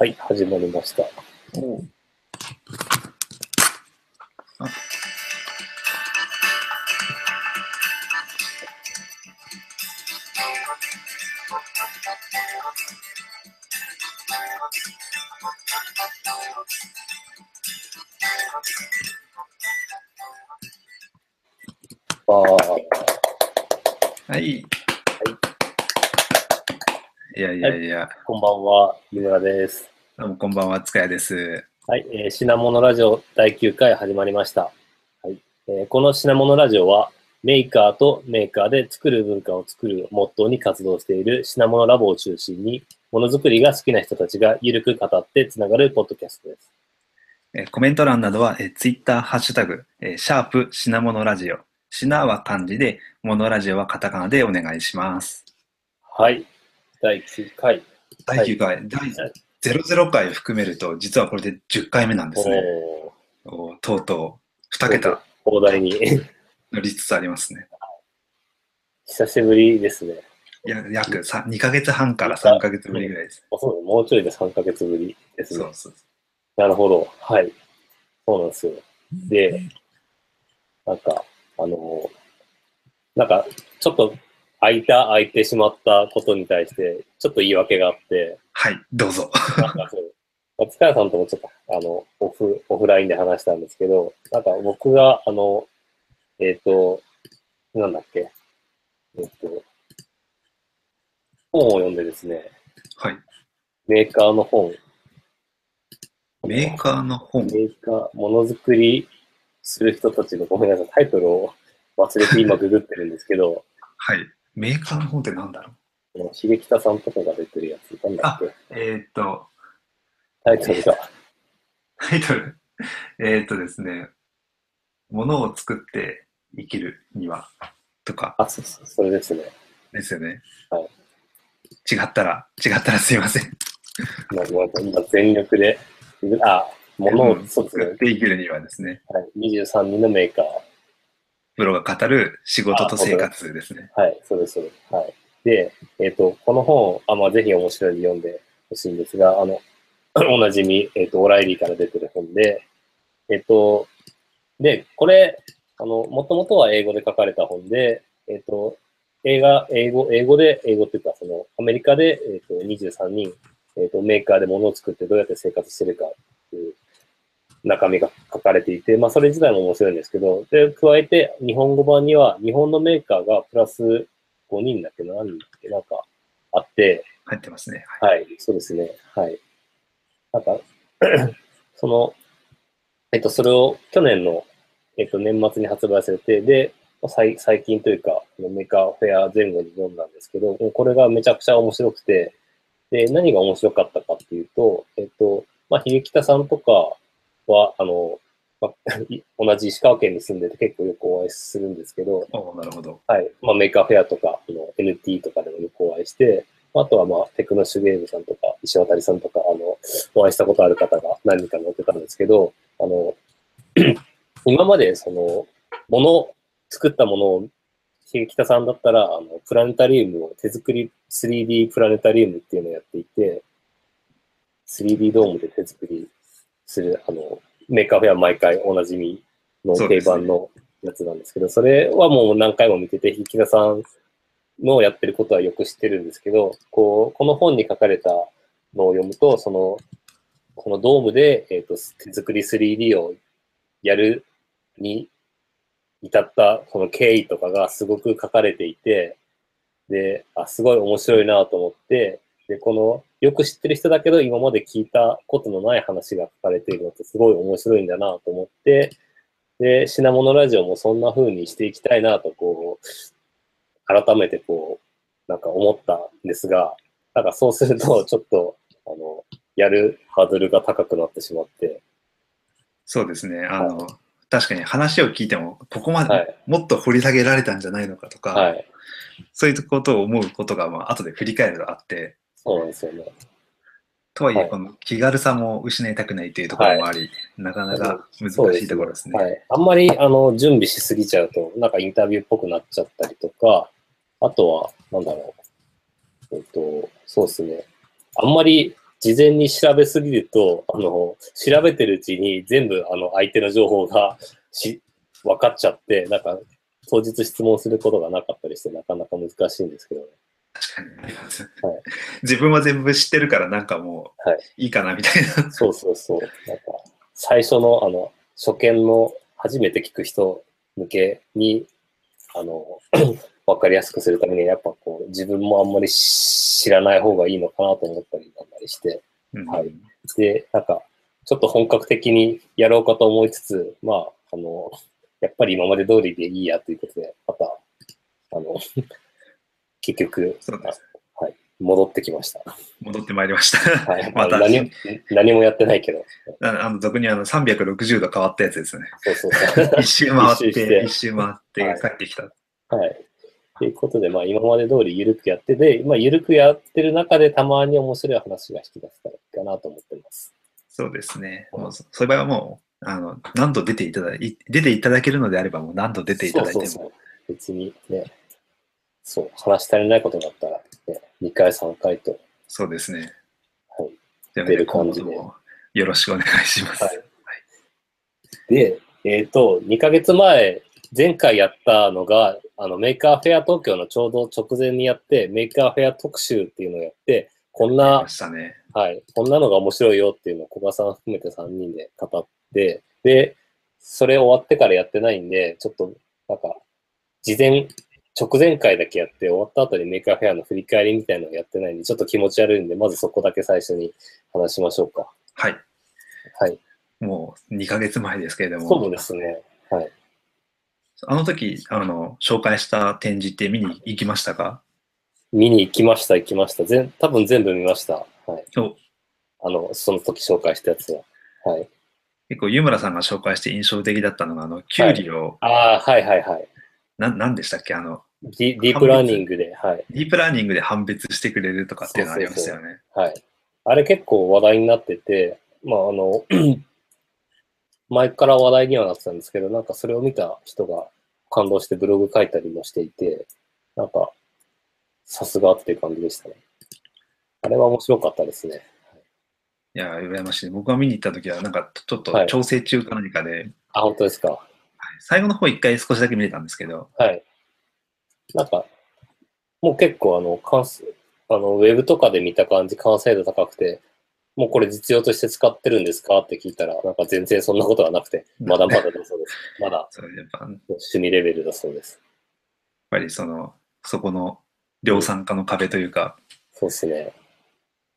はい、始まりました。ああ、はい。いやいやいや、こんばんは、井村です。どうもこんばんは、塚谷です。はい、えー品物ラジオ第9回始まりました。はいえーこの品物ラジオは、メーカーとメーカーで作る文化を作るモットーに活動している品物ラボを中心に、ものづくりが好きな人たちがゆるく語ってつながるポッドキャストです。えーコメント欄などは、えー、ツイッター、ハッシュタグ、えーシャープ品物ラジオ。品は漢字で、モノラジオはカタカナでお願いします。はい、第9回。第9回、第はい00回含めると、実はこれで10回目なんですね。おとうとう2桁広大に乗りつつありますね。久しぶりですね。いや約さ2ヶ月半から3ヶ月ぶりぐらいです。あそうもうちょいで3ヶ月ぶりですねそう。そうなるほど。はい。そうなんですよ。で、なんか、あの、なんか、ちょっと空いた、空いてしまったことに対して、ちょっと言い訳があって、はい、どうぞ。なんかそう、松川さんともちょっと、あの、オフ、オフラインで話したんですけど、なんか僕が、あの、えっ、と、なんだっけ、えっ、と、本を読んでですね、はい。メーカーの本、メーカーの本。メーカー、ものづくりする人たちの、ごめんなさい、タイトルを忘れて今ググってるんですけど、はい。メーカーの本って何だろう？この秀北さんとかが出てるやつ、なんだっけ、えーっと、タイトルが、タイトル。えーっとですね、ものを作って生きるには、とかあ、そうそう、それですね。ですよね。はい違ったら、違ったらすいません。まあ今全力で、あ、ものを、作っ。て生きるにはですね、はい、23人のメーカー。プロが語る仕事と生活ですね。はい、そうです、そうです。はい。で、えっ、と、この本、あ、まあ、ぜひ面白いんで読んでほしいんですが、あの、おなじみ、えっ、と、オライリーから出てる本で、えっ、と、で、これ、あの、もともとは英語で書かれた本で、えっ、と、映画、英語、英語で、英語っていうか、その、アメリカで、えっ、と、23人、えっ、と、メーカーで物を作ってどうやって生活してるかっていう中身が書かれていて、まあ、それ自体も面白いんですけど、で、加えて、日本語版には、日本のメーカーがプラス5人だっけな、何人だっけなんか、あって、入ってますね。はいはい、そうですね。はい。なんか、その、えっと、それを去年の、えっと、年末に発売されて、で、最最近というか、メーカーフェア前後に読んだんですけど、これがめちゃくちゃ面白くて、で、何が面白かったかっていうと、えっと、まあ、ヒゲキタさんとかは、あの、まあ、い同じ石川県に住んでて結構よくお会いするんですけど、なるほど。はい。まあ、メーカーフェアとか、あの NT とかでもよくお会いして、あとはまあ、テクノシュゲームさんとか、石渡さんとか、あの、お会いしたことある方が何人か載ってたんですけど、あの、今までその、もの、作ったものを、ヒゲキタさんだったら、あの、プラネタリウムを手作り 3D プラネタリウムっていうのをやっていて、3D ドームで手作りする、あの、メーカーフェア毎回おなじみの定番のやつなんですけど、それはもう何回も見てて、ヒゲキタさんのやってることはよく知ってるんですけど、こう、この本に書かれたのを読むと、その、このドームで、えっ、と、手作り 3D をやるに至ったこの経緯とかがすごく書かれていて、で、あ、すごい面白いなと思って、で、この、よく知ってる人だけど、今まで聞いたことのない話が書かれているのってすごい面白いんだなと思って、で、品物ラジオもそんな風にしていきたいなと、こう、改めてこう、なんか思ったんですが、なんかそうすると、ちょっと、あの、やるハードルが高くなってしまって、そうですね。あの、確かに話を聞いても、ここまで、はい、もっと掘り下げられたんじゃないのかとか、はい、そういうことを思うことが、まあ、後で振り返るとあって、そうなんですよね。とはいえ、はいこの気軽さも失いたくないというところもあり、なかなか難しいところですね。はい。あんまり、あの、準備しすぎちゃうと、なんかインタビューっぽくなっちゃったりとか、あとは、なんだろう。えっと、そうですね。あんまり事前に調べすぎると、あの、調べてるうちに全部、あの、相手の情報がし、分かっちゃって、なんか、当日質問することがなかったりして、なかなか難しいんですけどね。確かに。あります、はい。自分は全部知ってるからなんかもうはい。いいかなみたいな。そうそうそう。なんか、最初の、あの、初見の初めて聞く人向けに、あの、わかりやすくするために、やっぱこう、自分もあんまり知らない方がいいのかなと思ったりなんだりして、うん。はい。で、なんか、ちょっと本格的にやろうかと思いつつ、まあ、あの、やっぱり今まで通りでいいやということで、また、あの、結局、はい、戻ってきました。戻ってまいりました。はい、ままたあ何も何もやってないけど、ああの俗にあの360度変わったやつですね。そうそうそう。一周回ってて、一周回ってはい帰ってきた。はい。ということで、まあ、今まで通り緩くやってで、まあ、緩くやってる中でたまに面白い話が引き出せたらいいかなと思ってます。そうですね。もうそそういう場合はもう、あの、何度出ていただい、出ていただけるのであれば、もう何度出ていただいても。そうそうそう別にね、そう、話し足りないことだったら、ね、2回、3回と、そうですね。はい。出る感じでよろしくお願いします。はいで、えっ、と、2ヶ月前、前回やったのが、あの、メーカーフェア東京のちょうど直前にやって、メーカーフェア特集っていうのをやって、こんなね。はい。こんなのが面白いよっていうのを古賀さん含めて3人で語って、で、それ終わってからやってないんで、ちょっと、なんか、事前、直前回だけやって、終わった後にメーカーフェアの振り返りみたいなのをやってないんで、ちょっと気持ち悪いんで、まずそこだけ最初に話しましょうか。はい。はい。もう2ヶ月前ですけれども。そうですね。はい。あの時、あの、紹介した展示って見に行きましたか？見に行きました、行きました。全、多分全部見ました。はい。おあの、その時紹介したやつは。はい。結構、湯村さんが紹介して印象的だったのが、あの、キュウリを、ああ、はいはいはい。ななんでしたっけ？あの、ディープラーニングで、はい。ディープラーニングで判別してくれるとかっていうのありましたよね。はい。あれ結構話題になってて、まああの、前から話題にはなってたんですけど、なんかそれを見た人が感動してブログ書いたりもしていて、なんか、さすがっていう感じでしたね。あれは面白かったですね。いや、羨ましい。僕が見に行った時は、なんかちょっとはい調整中か何かで、あ、本当ですか。はい最後の方一回少しだけ見れたんですけど、はい。なんか、もう結構あの、関数、あの、ウェブとかで見た感じ、完成度高くて、もうこれ実用として使ってるんですか？って聞いたら、なんか全然そんなことはなくて、まだまだだそうです。まだ 趣味レベルだそうです。ぱりその、そこの量産化の壁というか、そうですね。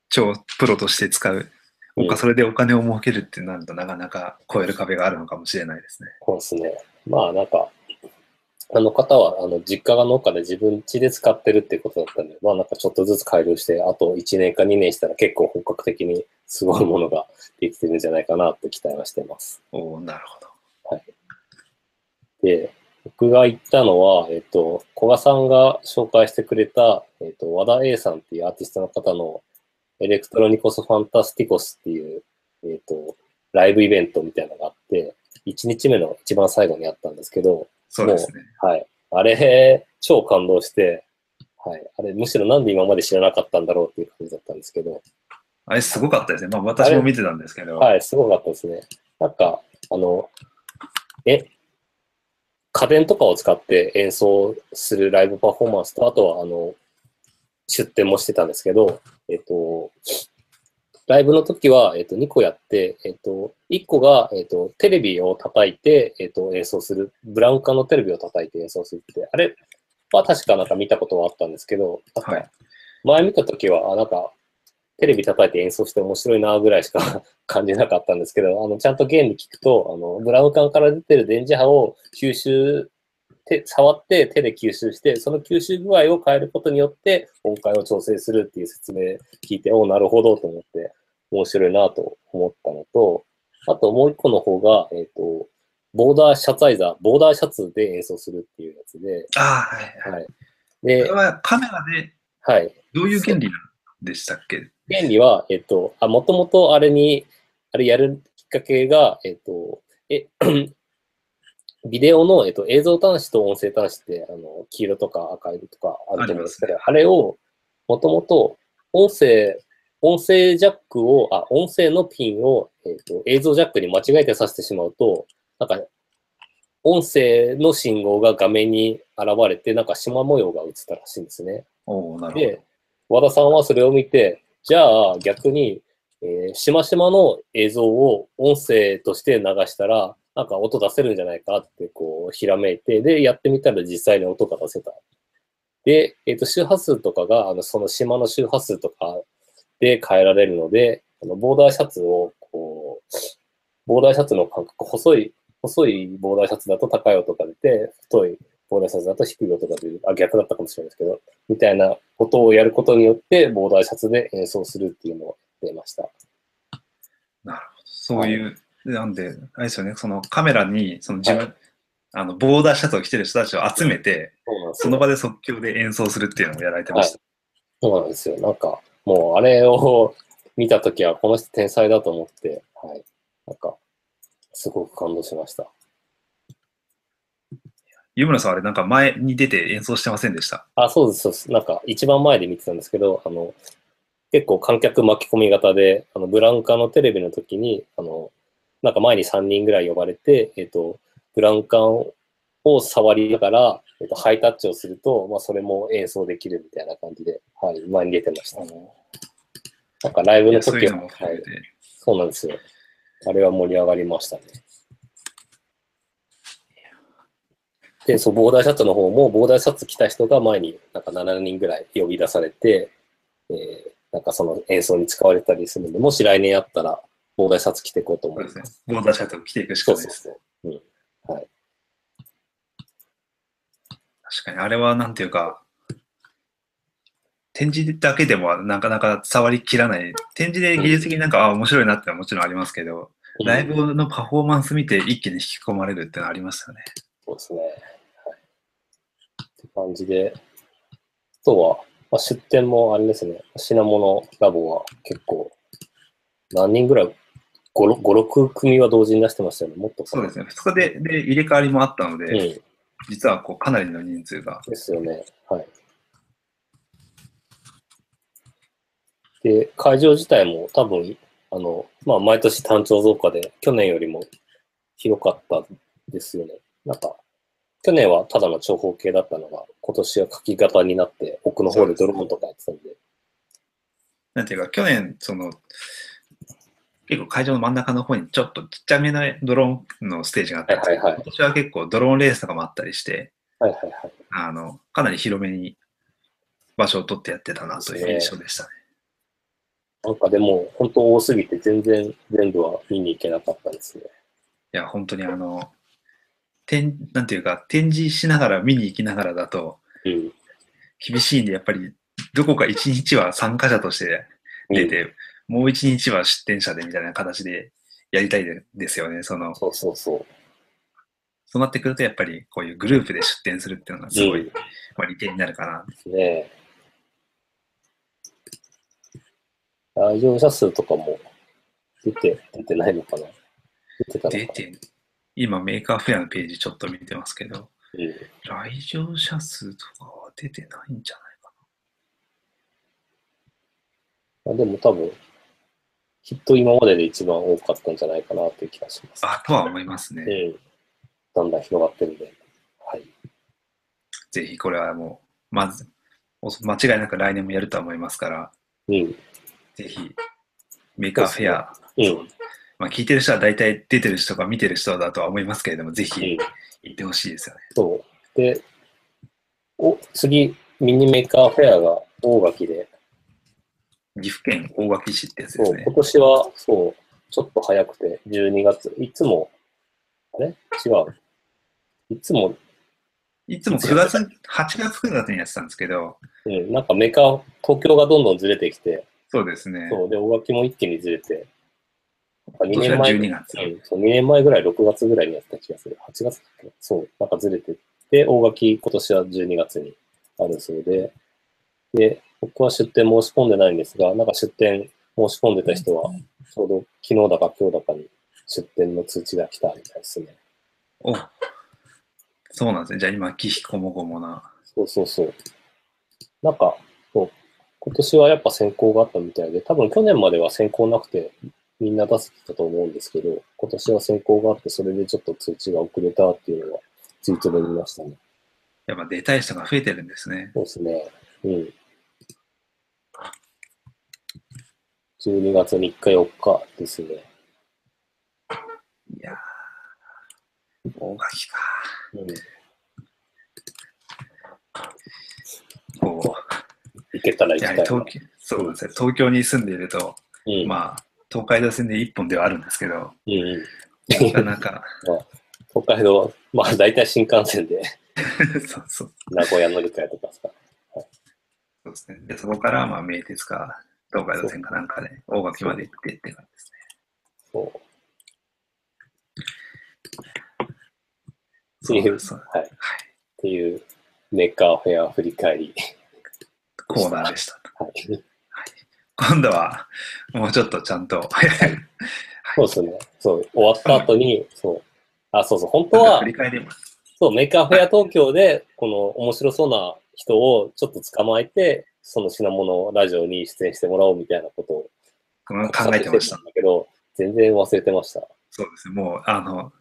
超プロとして使う、うんそれでお金を儲けるってなるとなかなか超える壁があるのかもしれないですね。そうですね。まあなんか、あの方は、あの、実家が農家で自分家で使ってるっていうことだったんで、まあなんかちょっとずつ改良して、あと1年か2年したら結構本格的にすごいものができてるんじゃないかなって期待はしてます。おおなるほど。で、僕が行ったのは、えっと、古賀さんが紹介してくれた、えっと、和田 A さんっていうアーティストの方の、エレクトロニコス・ファンタスティコスっていう、えっと、ライブイベントみたいなのがあって、1日目の一番最後にあったんですけど、そうですね。はい。あれ、超感動して、はい。あれ、むしろなんで今まで知らなかったんだろうっていう感じだったんですけど、あれすごかったですね。まあ私も見てたんですけど、はい、すごかったですね。なんか、あの、え、家電とかを使って演奏するライブパフォーマンスと、あとは、あの、出展もしてたんですけど、えっと、ライブの時は、えっと、2個やって、えっと、1個が、えっと、テレビを叩いて、えっと、演奏する。ブラウン管のテレビを叩いて演奏するって、あれは確かなんか見たことはあったんですけど、なんかはい、前見た時は、あ、なんか、テレビ叩いて演奏して面白いなぐらいしか 感じなかったんですけど、あの、ちゃんと原理聞くと、あの、ブラウン管から出てる電磁波を吸収、手触って手で吸収して、その吸収具合を変えることによって音階を調整するっていう説明聞いて、おお、なるほどと思って面白いなと思ったのと、あともう一個の方が、えっ、と、ボーダーシャツアイザー、ボーダーシャツで演奏するっていうやつで、ああ、はい、はい。はい。これで、はカメラではい。どういう原理なんでしたっけ？原理は、えっと、あ、もともとあれに、あれやるきっかけが、えっと、え、ビデオの、えっと、映像端子と音声端子って、あの、黄色とか赤色とかあると思うんですけど、あ,、ありますれを、もともと音声音声ジャックを、あ、音声のピンを、えっ、と、映像ジャックに間違えて挿してしまうと、なんか、音声の信号が画面に現れて、なんか縞模様が映ったらしいんですね。おおなるほど。で、和田さんはそれを見て、じゃあ逆に、えー、しましまの映像を音声として流したら、なんか音出せるんじゃないかってこう、ひらめいて、で、やってみたら実際に音が出せた。で、えっ、と、周波数とかが、あの、その島の周波数とかで変えられるので、あの、ボーダーシャツを、こう、ボーダーシャツの間隔、細い、細いボーダーシャツだと高い音が出て、太いボーダーシャツだと低い音が出る。あ、逆だったかもしれないですけど、みたいなことをやることによって、ボーダーシャツで演奏するっていうのをやってました。なるほど。そういう、なんで、あれですよね、そのカメラに、その自分、あの、ボーダーシャツを着てる人たちを集めて、その場で即興で演奏するっていうのをやられてました。そうなんですよ。なんか、もうあれを見たときは、この人天才だと思って、はい。なんか、すごく感動しました。湯村さん、あれなんか前に出て演奏してませんでした？あ、そうです、そうです。なんか、一番前で見てたんですけど、あの、結構観客巻き込み型で、あの、ブランカのテレビの時に、あの、なんか前に3人ぐらい呼ばれて、えっ、と、ブランカを触りながら、えっ、と、ハイタッチをすると、まあ、それも演奏できるみたいな感じで、はい、前に出てました。なんかライブの時は、はいそうなんですよ。あれは盛り上がりましたね。で、そう、ボーダーシャツの方も、ボーダーシャツ着た人が前になんか7人ぐらい呼び出されて、えーなんかその演奏に使われたりするんで、もし来年やったら、ボーダーシャツ着ていこうと思います。そうですね。ボーダーシャツを着ていくしかないです。そうそう。うん。はい。確かに、あれはなんていうか、展示だけでもなかなか触りきらない。展示で技術的になんか、あ面白いなってのはもちろんありますけど、ライブのパフォーマンス見て一気に引き込まれるってのはありますよね。そうですね。はい。って感じで、あとは、まあ、出店もあれですね、品物ラボは結構、何人ぐらい、5、6組は同時に出してましたよね。もっとそうですね。2日でで入れ替わりもあったので、うん。実はこうかなりの人数が。ですよね。はい。で、会場自体も多分、あの、まあ、毎年単調増加で、去年よりも広かったですよね。なんか、去年はただの長方形だったのが、今年は書き型になって、奥の方でドローンとかやってたんで。なんていうか、去年、その、結構会場の真ん中の方にちょっとちっちゃめなドローンのステージがあったんですけど、はいはいはい今年は結構ドローンレースとかもあったりして、はいはいはい。あの、かなり広めに場所を取ってやってたなという印象でしたね。なんかでも、本当多すぎて全然全部は見に行けなかったですね。いや、本当にあの、展、なんていうか、展示しながら見に行きながらだとうん。厳しいんで、やっぱりどこか一日は参加者として出て、もう一日は出展者でみたいな形でやりたいでですよね。その、そうそうそう。そうなってくると、やっぱりこういうグループで出展するっていうのがすごい、うんまあ、利点になるかな。ですね。来場者数とかも出て、出てないのかな？出てたの出て、今メーカーフェアのページちょっと見てますけど、うん。来場者数とかは出てないんじゃないかあでも多分、きっと今までで一番多かったんじゃないかなという気がします。な。あ、とは思いますね。うん。だんだん広がってるんで。はい。ぜひこれはもう、まず、お間違いなく来年もやるとは思いますから、うん。ぜひ、メーカーフェア、うん。まあ、聞いてる人は大体出てる人か見てる人だとは思いますけれども、ぜうんひ。行ってほしいですよね。そう。で、お、次、ミニメーカーフェアが大垣で、岐阜県大垣市ってやつでそう、すね今。年は、そう、ちょっと早くて、12月、いつも、あれ？違う。いつも、いつも9月、8月9月にやってたんですけど、うん、なんかメーカー、東京がどんどんずれてきて、そうですね。そう、で、大垣も一気にずれて、なんか2今年前、12月。うん、そう2年前ぐらい、6月ぐらいにやった気がする。8月だっけそう、なんかずれてって、大垣今年は12月にあるそうで、で、僕は出店申し込んでないんですが、なんか出店申し込んでた人は、ちょうど昨日だか今日だかに出店の通知が来たみたいですね。おそうなんですね。じゃあ今、きひこもごもな。そうそうそう。なんか、そう今年はやっぱ先行があったみたいで、多分去年までは先行なくて、みんな出せてたと思うんですけど、今年は先行があって、それでちょっと通知が遅れたっていうのは、ツイートで見ましたね。やっぱ出たい人が増えてるんですね。そうですね。うん。12月3日4日ですね。いやー、大垣か。うん。こ行けたらう、行きたい東京、そうですね、東京に住んでいると、うん。まあ、東海道線で一本ではあるんですけど、うんうん。なかなか、北海道、まあ大体新幹線で そうそう名古屋乗り換えとかですか。そうですね。で、そこから、まあ、名鉄か、東海道線かなんかで、大垣まで行ってって感じですね。そう。そう。っていう。はい。っていう。メーカーフェア振り返り。コーナーでした。はい。今度は、もう。ちょっとちゃんと、そう。ですね。そう。終わった後に、そう。あ、そう。そう。本当は振、り返ります。そう、メーカーフェア東京で、この面白そう。な人をちょっと捕まえて、その品物ラジオに出演してもらおうみたいなことを考えてましたん。だけど、全然忘れてました。そうですね。もう、あの、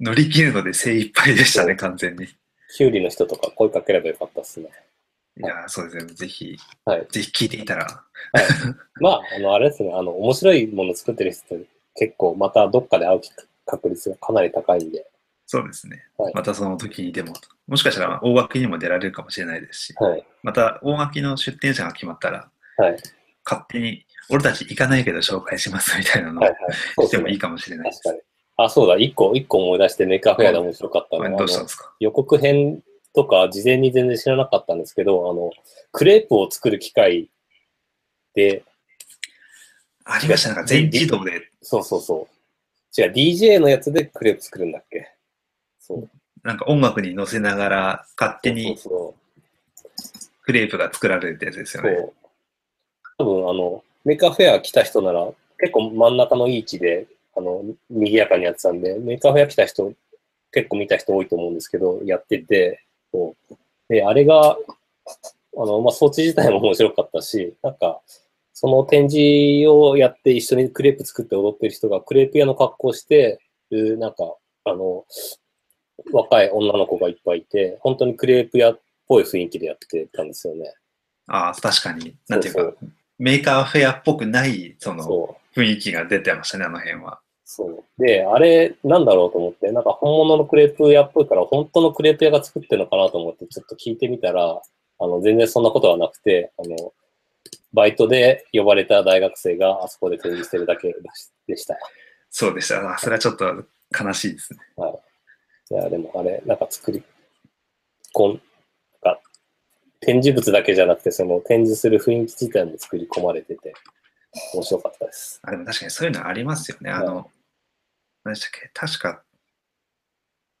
乗り切るので精一杯でしたね、完全に。いキュウリの人とか声かければよかったですね。や、そうですね。ぜひ、はい。ぜひ聞いていたら、まあ、あの、あれですね、あの、面白いもの作ってる人って結構またどっかで会う確率がかなり高いんで、そうですね。はいまたその時にでも、もしかしたら大垣にも出られるかもしれないですし、はい。また大垣の出店者が決まったら、はい。勝手に、俺たち行かないけど紹介しますみたいなのをはい。ね。してもいいかもしれないです。あ、そうだ、一個、一個思い出してメーカーフェアで面白かったのは、どうしたんですか？予告編とか事前に全然知らなかったんですけど、あの、クレープを作る機械で、ありました。なんか全自動で、そうそうそう。違う、DJ のやつでクレープ作るんだっけ？そう。なんか音楽に乗せながら勝手にクレープが作られるってやつですよ。ね。そう多分、あの、メーカーフェア来た人なら、結構真ん中のいい位置で、あの、賑やかにやってたんで、メーカーフェア来た人、結構見た人多いと思うんですけど、やってて、そう。で、あれが、あの、まあ、装置自体も面白かったし、なんか、その展示をやって一緒にクレープ作って踊ってる人がクレープ屋の格好をしてる、なんか、あの、若い女の子がいっぱいいて、本当にクレープ屋っぽい雰囲気でやってたんですよね。ああ、確かに。なんていうか、そうメーカーフェアっぽくない、そのそう。雰囲気が出てましたね、あの辺は。そう。で、あれ、なんだろうと思って、なんか本物のクレープ屋っぽいから、本当のクレープ屋が作ってるのかなと思って、ちょっと聞いてみたら、あの、全然そんなことはなくて、あの、バイトで呼ばれた大学生があそこで展示してるだけでした。そうでした。あそれはちょっと悲しいですね。いや、でもあれ、なんか作り、こん、なんか、展示物だけじゃなくて、その展示する雰囲気自体も作り込まれてて、面白かったです。あでも確かにそういうのありますよね。あの、何でしたっけ？確か、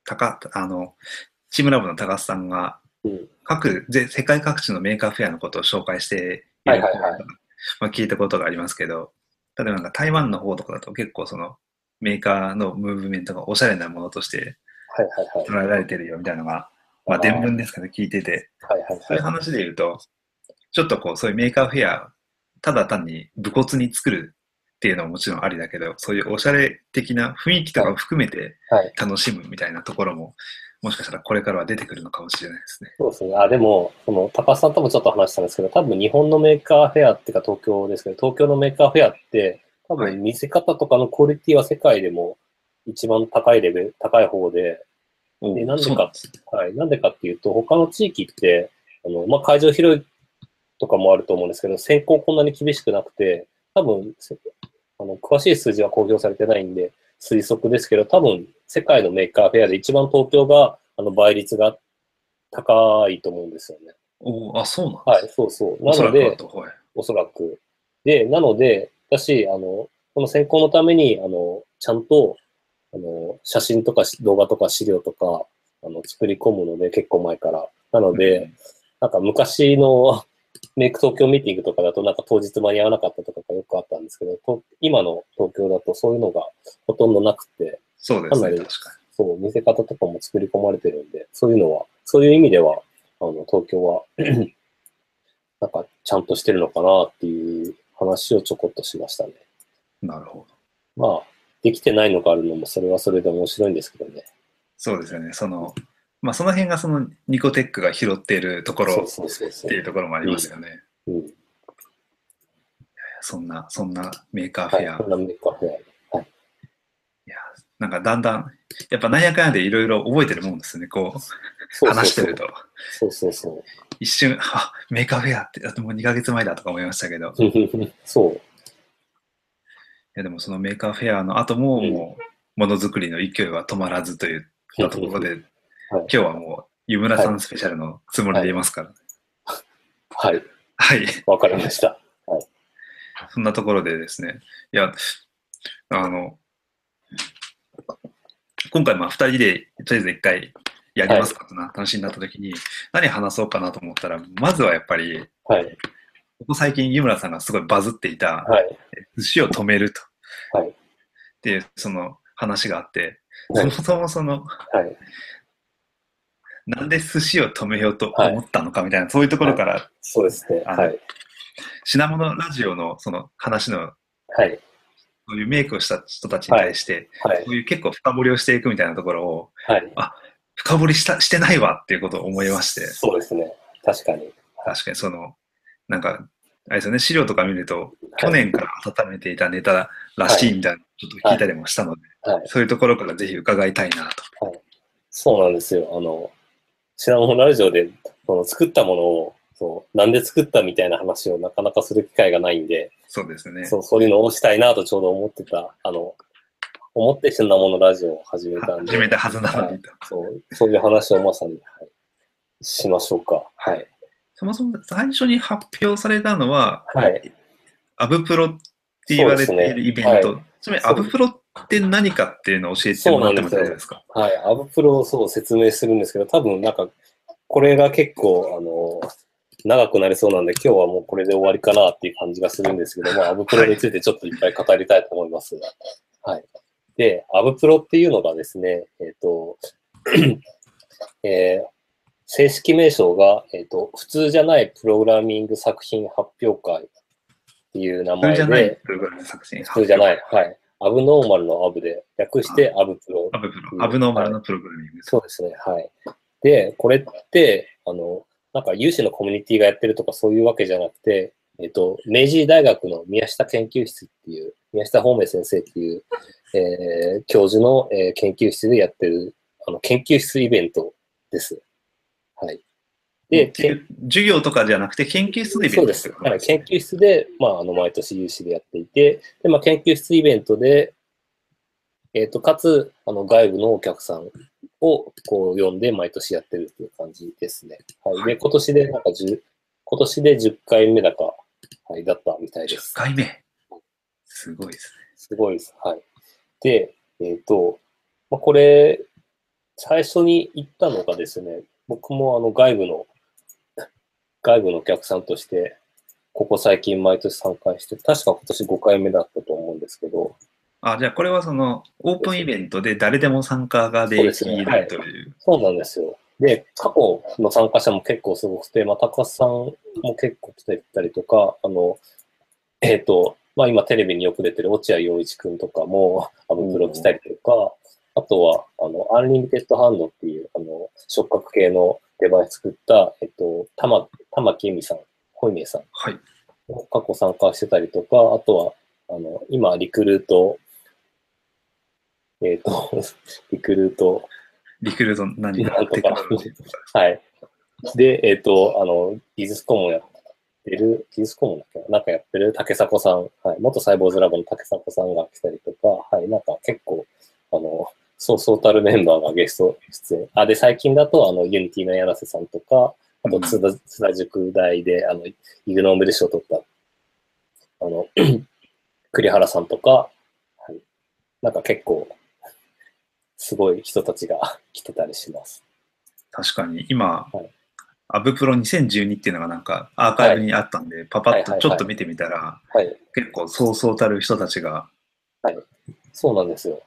高、あの、チームラボの高須さんが、うん。各、ぜ世界各地のメーカーフェアのことを紹介しているはいはいはいまあ、聞いたことがありますけど、例えばなんか台湾の方とかだと結構そのメーカーのムーブメントがおしゃれなものとして。捉えられてるよみたいなのが、まあ伝聞ですけど聞いてて、はいはいそういう話で言うと、ちょっとこうそういうメーカーフェア、ただ単に武骨に作るっていうのももちろんありだけど、そういうおしゃれ的な雰囲気とかを含めてはい。楽しむみたいなところも、もしかしたらこれからは出てくるのかもしれないですね。そうですね。あ、でも、その、高須さんともちょっと話したんですけど、多分日本のメーカーフェアっていうか東京ですけど、東京のメーカーフェアって、多はい分見せ方とかのクオリティは世界でも一番高いレベル、高い方で、おでなんでかはい。なんでかっていうと、他の地域って、あの、まあ、会場広いとかもあると思うんですけど、選考こんなに厳しくなくて、多分、せあの、詳しい数字は公表されてないんで、推測ですけど、多分、世界のメーカーフェアで一番東京が、あの、倍率が高いと思うんですよね。おあ、そうなんはい、そうそう。なので。おそらく。で、なので、私、あの、この選考のために、あの、ちゃんと、あの、写真とかし動画とか資料とか、あの、作り込むので、結構前から。なので、なんか昔のメイク東京ミーティングとかだと、なんか当日間に合わなかったとかがよくあったんですけど、と今の東京だとそういうのがほとんどなくて、そうですね、かなり確かそう、見せ方とかも作り込まれてるんで、そういうのは、そういう意味では、あの、東京は、なんかちゃんとしてるのかなっていう話をちょこっとしましたね。なるほど。まあ、できてないのがあるのもそれはそれで面白いんですけどね。そうですよね。その、まあその辺がそのニコテックが拾っているところ。っていうところもありますよね。うん。そんな、そんなメーカーフはい。ェア。こんなメーカーフェア。いや、なんかだんだん、やっぱなんやかんやでいろいろ覚えてるもんですね。こう、話してると。そうそうそう。一瞬、あ、メーカーフェアって、あともう2ヶ月前だとか思いましたけど、いそう。やでもそのメーカーフェアの後も、うんもう、ものづくりの勢いは止まらずといったところで、はい今日はもう、湯村さんスペシャルのつもりでいますから。はい。はい。わかりました。そんなところでですね、いや、あの、今回まあ2人でとりあえず1回やりますかってな話になった時に、何話そうかなと思ったら、まずはやっぱり、はい。ここ最近湯村さんがすごいバズっていた、はい。寿司を止めると。はいっていう、その話があって、はいそもそもその、はい。なんで寿司を止めようと思ったのかみたいな、そういうところから、そうですね。はい。品物ラジオのその話の、はい。そういうメイクをした人たちに対して、はい。そういう結構深掘りをしていくみたいなところを、はい。深掘りしたしてないわっていうことを思いまして、そうですね。確かに。確かにその、なんか、あれですよね、資料とか見ると、去年から温めていたネタらしいみたいな、ちょっと聞いたりもしたので、はい。そういうところからぜひ伺いたいなと。そうなんですよ。あの、品物ラジオで、その作ったものを、そう、なんで作ったみたいな話をなかなかする機会がないんで、そうですね。そう、そういうのをしたいなとちょうど思ってた、あの、思って品物ラジオを始めたんで、始めたはずなのにと。そう、そういう話をまさに、はい、しましょうか。はい。そもそも最初に発表されたのは、はい。アブプロって言われているイベント。ちなみにアブプロって何かっていうのを教えてもらっても大丈夫ですかはい。アブプロをそう説明するんですけど、多分なんか、これが結構、あの、長くなりそうなんで、今日はもうこれで終わりかなっていう感じがするんですけども、アブプロについてちょっといっぱい語りたいと思いますが。はい。で、アブプロっていうのがですね、えっ、と、えー正式名称が、えっ、と、普通じゃないプログラミング作品発表会っていう名前普通じゃないで、プログラム作品。普通じゃない、はい。アブノーマルのアブで、略してアブプロアブプロ。アブノーマルのプログラミング。そうですね、はい。で、これって、あの、なんか有志のコミュニティがやってるとかそういうわけじゃなくて、えっと、明治大学の宮下研究室っていう、宮下芳明先生っていう、えー教授の、えー研究室でやってる、あの、研究室イベントです。はい。で、授業とかじゃなくて研究室のイベントそうです。はい、研究室で、まあ、あの、毎年有志でやっていて、で、まあ、研究室イベントで、えっ、と、かつ、あの、外部のお客さんを、こう、呼んで、毎年やってるっていう感じですね。はい。で、今年で、なんか、10、今年で10回目だか、はい、だったみたいで10す。回目。すごいですね。すごいです。はい。で、えっ、と、まあ、これ、最初に言ったのがですね、僕もあの外部の、外部のお客さんとして、ここ最近毎年参加して、確か今年5回目だったと思うんですけど、あ、じゃあこれはそのオープンイベントで誰でも参加ができるとそうですねはいいう。そうなんですよ。で、過去の参加者も結構すごくて、まあ、高須さんも結構来てたりとか、あの、えっ、と、まあ今テレビによく出てる落合陽一くんとかも、あの、プロ来たりとか、あとは、あの、アンリミテッドハンドっていう、あの、触覚系のデバイス作った、えっと、玉、玉城絵美さん、ホイメイさん。はい。も過去参加してたりとか、あとは、あの、今、リクルート、えっ、と、リクルート、リクルート何なんとか。はい。で、えっ、と、あの、技術顧問やってる、技術顧問だっけな？なんかやってる竹迫さん、はい、元サイボウズラボの竹迫さんが来たりとか、はい、なんか結構、あの、そうそうたるメンバーがゲスト出演。あ、で、最近だと、あの、 Unity の柳瀬さんとか、あと、津田、津田塾大で、あの、イグノーベル賞を取った、あの、栗原さんとか、はい、なんか結構、すごい人たちが 来てたりします。確かに今、はい ABPro 2012っていうのがなんかアーカイブにあったんで、パパッとちょっと見てみたら、はい。結構そうそうたる人たちがそうなんですよ。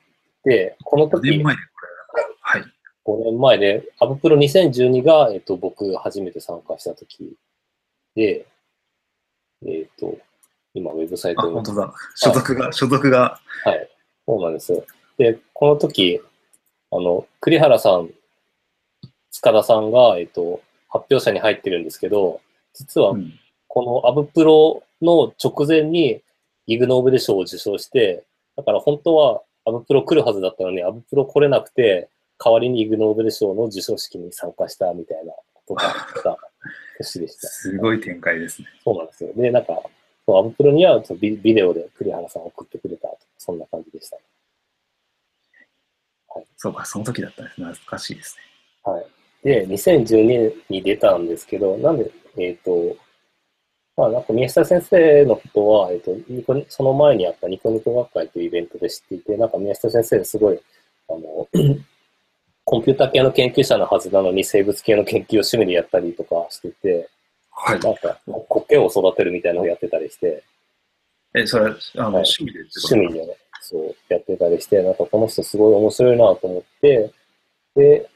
で、この5時、年前でこれ、はい。5年前で、アブプロ2012が、えっと、僕初めて参加した時で、えっ、と、今、ウェブサイあ、トに本当だ。所属が、所属が、はい。そうなんですよ。で、この時、あの、栗原さん、塚田さんが、えっと、発表者に入ってるんですけど、実はうんこのアブプロの直前にイグノーベル賞を受賞して、だから本当はアブプロ来るはずだったのに、アブプロ来れなくて、代わりにイグノーベル賞の授賞式に参加したみたいなことがあった年でした。すごい展開ですね。そうなんですよ。で、なんか、アブプロにはビビデオで栗原さんを送ってくれたと、そんな感じでした。そうか、その時だったんです。懐かしいですね。はい。で、2012年に出たんですけど、なんで、えっ、と、まあなんか宮下先生のことは、えっ、と、ニコニその前にあったニコニコ学会というイベントで知っていて、なんか宮下先生すごい、あの、コンピューター系の研究者のはずなのに生物系の研究を趣味でやったりとかしてて、はい。なんか苔を育てるみたいなのをやってたりして、え、それ、あの、趣味で趣味でね、そう、やってたりして、なんかこの人すごい面白いなと思って、で、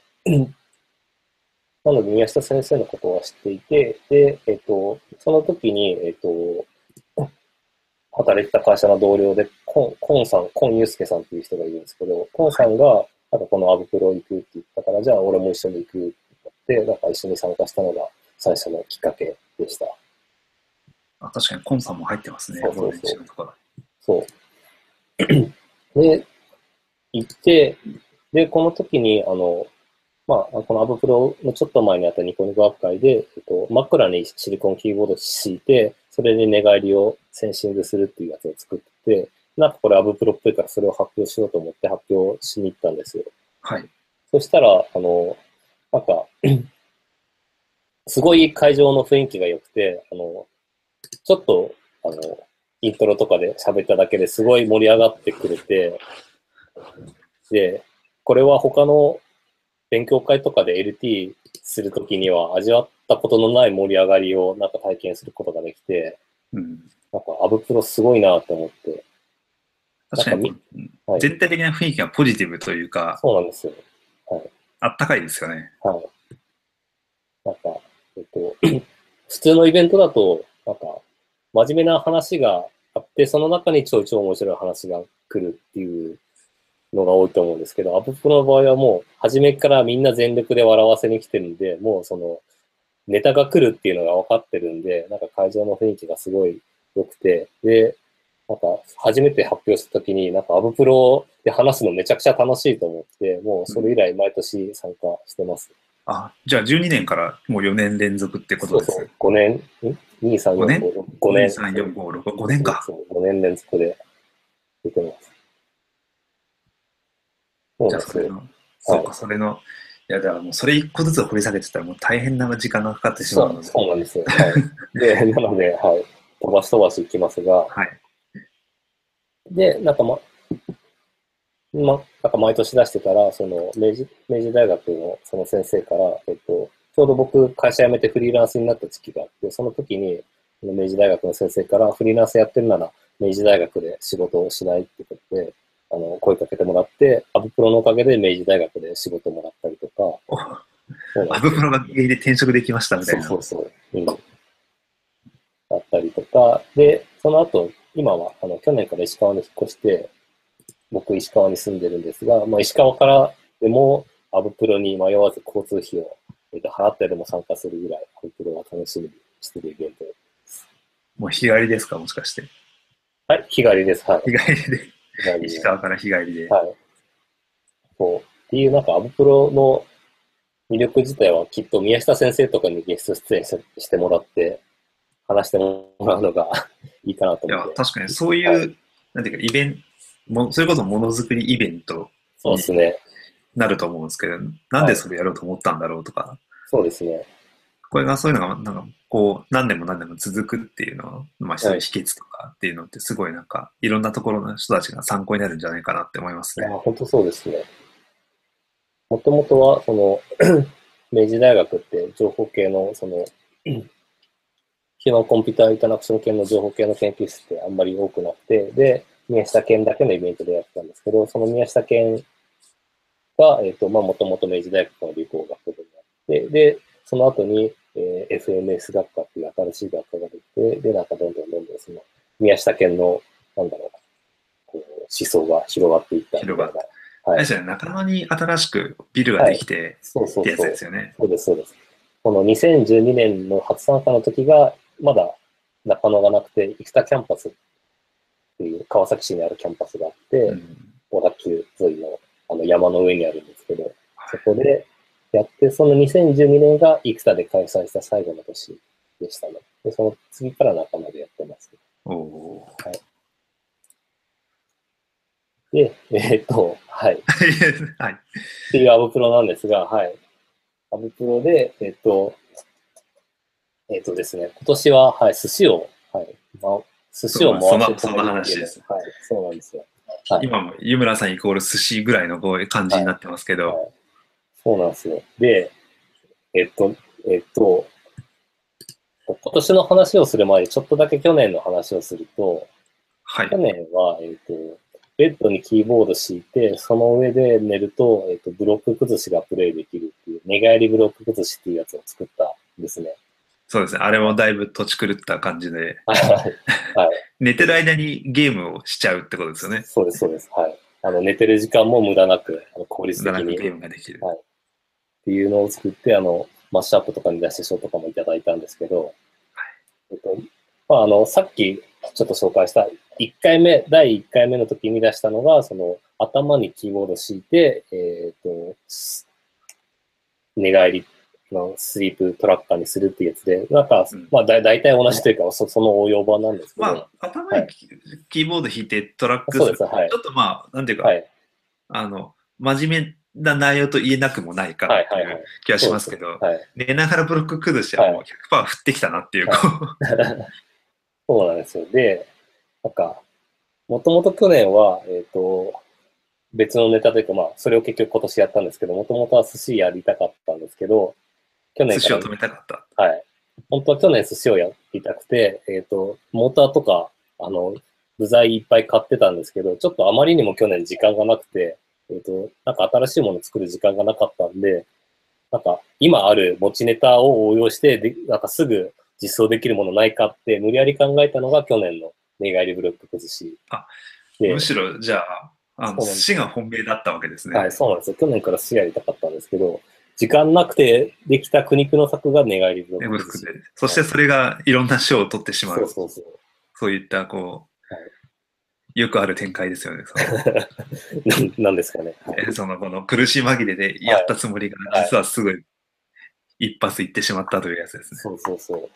なので宮下先生のことは知っていて、で、えっ、と、その時に、えっ、と、働いてた会社の同僚で、コン、コンさん、コンユースケさんっていう人がいるんですけど、コンさんが、なんかこのアブプロ行くって言ったから、じゃあ俺も一緒に行くって言って、なんか一緒に参加したのが最初のきっかけでした。あ確かにコンさんも入ってますね。そうそうそうそう。で、行って、で、この時に、あの、まあ、このアブプロのちょっと前にあったニコニコ学会で、えっと、真っ暗にシリコンキーボード敷いて、それで寝返りをセンシングするっていうやつを作ってて、なんかこれアブプロっぽいからそれを発表しようと思って発表しに行ったんですよ。はい。そしたら、あの、なんか、すごい会場の雰囲気が良くて、あの、ちょっと、あの、イントロとかで喋っただけですごい盛り上がってくれて、で、これは他の勉強会とかで LT するときには味わったことのない盛り上がりをなんか体験することができて、うん。なんかアブプロすごいなって思って、確かに、はい全体的な雰囲気がポジティブというか、そうなんですよ。あったかいですよね。はい。なんか、えっと、普通のイベントだと、なんか、真面目な話があって、その中にちょいちょい面白い話が来るっていうのが多いと思うんですけど、アブプロの場合はもう、初めからみんな全力で笑わせに来てるんで、もうその、ネタが来るっていうのが分かってるんで、なんか会場の雰囲気がすごい良くて、で、なんか、初めて発表した時に、なんかアブプロで話すのめちゃくちゃ楽しいと思って、もうそれ以来毎年参加してます。あ、じゃあ12年からもう4年連続ってことです。そうそう、5年、ん ?2、3、五年？4、5、5年。3、4、5、6、5年か。そう、5年連続で出てます。じゃあ。それの、そうか、それの、いや、だからもうそれ一個ずつ掘り下げてたらもう大変な時間がかかってしまうので。そうなんですよ。はい。で、なので、はい。飛ばし飛ばしいきますが、はい。で、なんかま、ま、なんか毎年出してたら、その、明治、明治大学のその先生から、えっと、ちょうど僕、会社辞めてフリーランスになった時期があって、その時に、明治大学の先生から、フリーランスやってるなら、明治大学で仕事をしないってことで、あの、声かけてもらって、アブプロのおかげで明治大学で仕事もらったりとか、アブプロが原因で転職できましたみたいな。そうそうそう。うん。だったりとか、で、その後、今は、あの、去年から石川に引っ越して、僕、石川に住んでるんですが、まあ、石川からでも、アブプロに迷わず交通費を、えっと、払ってでも参加するぐらい、アブプロは楽しみにしてるイベント。もう日帰りですかもしかして。はい、日帰りです。はい。日帰りで、りで石川から日帰りで。はい。そう。っていう、なんか、アブプロの魅力自体はきっと宮下先生とかにゲスト出演ししてもらって、話してもらうのが いいかなといや思っ、て。確かにそういう、はなんていうか、イベント、もそれこそものづくりイベントそうですね。なると思うんですけど、なんでそれやろうと思ったんだろうとか、そうですね。これがそういうのが、なんか、こう、何年も何年も続くっていうのまあ、秘訣とかっていうのって、すごいなんか、いろんなところの人たちが参考になるんじゃないかなって思いますいや、本当そうですね。もともとは、その、明治大学って情報系の、その、ヒューマンコンピューターインタラクション系の情報系の研究室ってあんまり多くなくて、で、宮下研だけのイベントでやってたんですけど、その宮下研が、えっ、と、まあ、もともと明治大学の理工学部にあって、で、その後に、えー FMS 学科っていう新しい学科ができで、で、なんかどんどんどんどんその、宮下県の、なんだろう、こう思想が広がっていったいな。広がっはい。あれですよね、中野に新しくビルができてそうそうってやつそう。ですよね。そうです、そうです。この2012年の初参加の時が、まだ中野がなくて、生田キャンパスっていう川崎市にあるキャンパスがあって、うん小田急沿いのあの山の上にあるんですけど、そこでやって、その2012年が生田で開催した最後の年でしたね。で、その次から中野でやってます。おおー。で、えーっと、はい。っ はい。ていうアブプロなんですが、はい。アブプロで、えーっと、えーっとですね、今年は、はい、寿司を、はい、ま、寿司を回してそのその話ですはい、そうなんですよ。はい今も湯村さんイコール寿司ぐらいのこういう感じになってますけど、はいそうなんですよ。で、えっと、えっと、今年の話をする前にちょっとだけ去年の話をすると、はい去。年は、えっと、ベッドにキーボード敷いて、その上で寝ると、えっと、ブロック崩しがプレイできるっていう、寝返りブロック崩しっていうやつを作ったんですね。そうですね。あれもだいぶ土地狂った感じで、はい。寝てる間にゲームをしちゃうってことですよね。そうです、そうです。はい。あの、寝てる時間も無駄なく、あの効率的に無駄なくゲームができる。はいっていうのを作って、あの、マッシュアップとかに出して賞とかもいただいたんですけど、えっと、まあ、あの、さっきちょっと紹介した1回目、第1回目の時に出したのが、その、頭にキーボード敷いて、えっ、と、す寝返りのスリープトラッカーにするっていうやつで、なんか、うん。まあ、だ大体同じというか、そその応用版なんですけど、まあ、頭にキキーボード弾いてトラックそうです。はい。ちょっとまあ、なんていうか、はい、あの、真面目な内容と言えなくもないかなってはいはいはいいう気はしますけど、はい。寝ながらブロック崩しはもう100%振ってきたなっていう、こう そうなんですよ。で、なんか、もともと去年は、えっ、と、別のネタというか、まあ、それを結局今年やったんですけど、もともとは寿司やりたかったんですけど、去年寿司を止めたかった。はい。本当は去年寿司をやりたくて、えっ、と、モーターとか、あの、部材いっぱい買ってたんですけど、ちょっとあまりにも去年時間がなくて、えっ、と、なんか新しいものを作る時間がなかったんで、なんか今ある持ちネタを応用して、でなんかすぐ実装できるものないかって無理やり考えたのが去年の寝返りブロック崩し。あでむしろ、じゃあ、あのそうなんです寿司が本命だったわけですね。はい、そうなんですよ。去年から寿司やりたかったんですけど、時間なくてできた苦肉の策が寝返りブロッねク。そしてそれがいろんな賞を取ってしまう。そうそうそう。そういった、こう、はいよくある展開ですよね。その なんですかね。はいえそのこの苦し紛れでやったつもりが、はい実はすぐ一発いってしまったというやつですね。そうそうそう。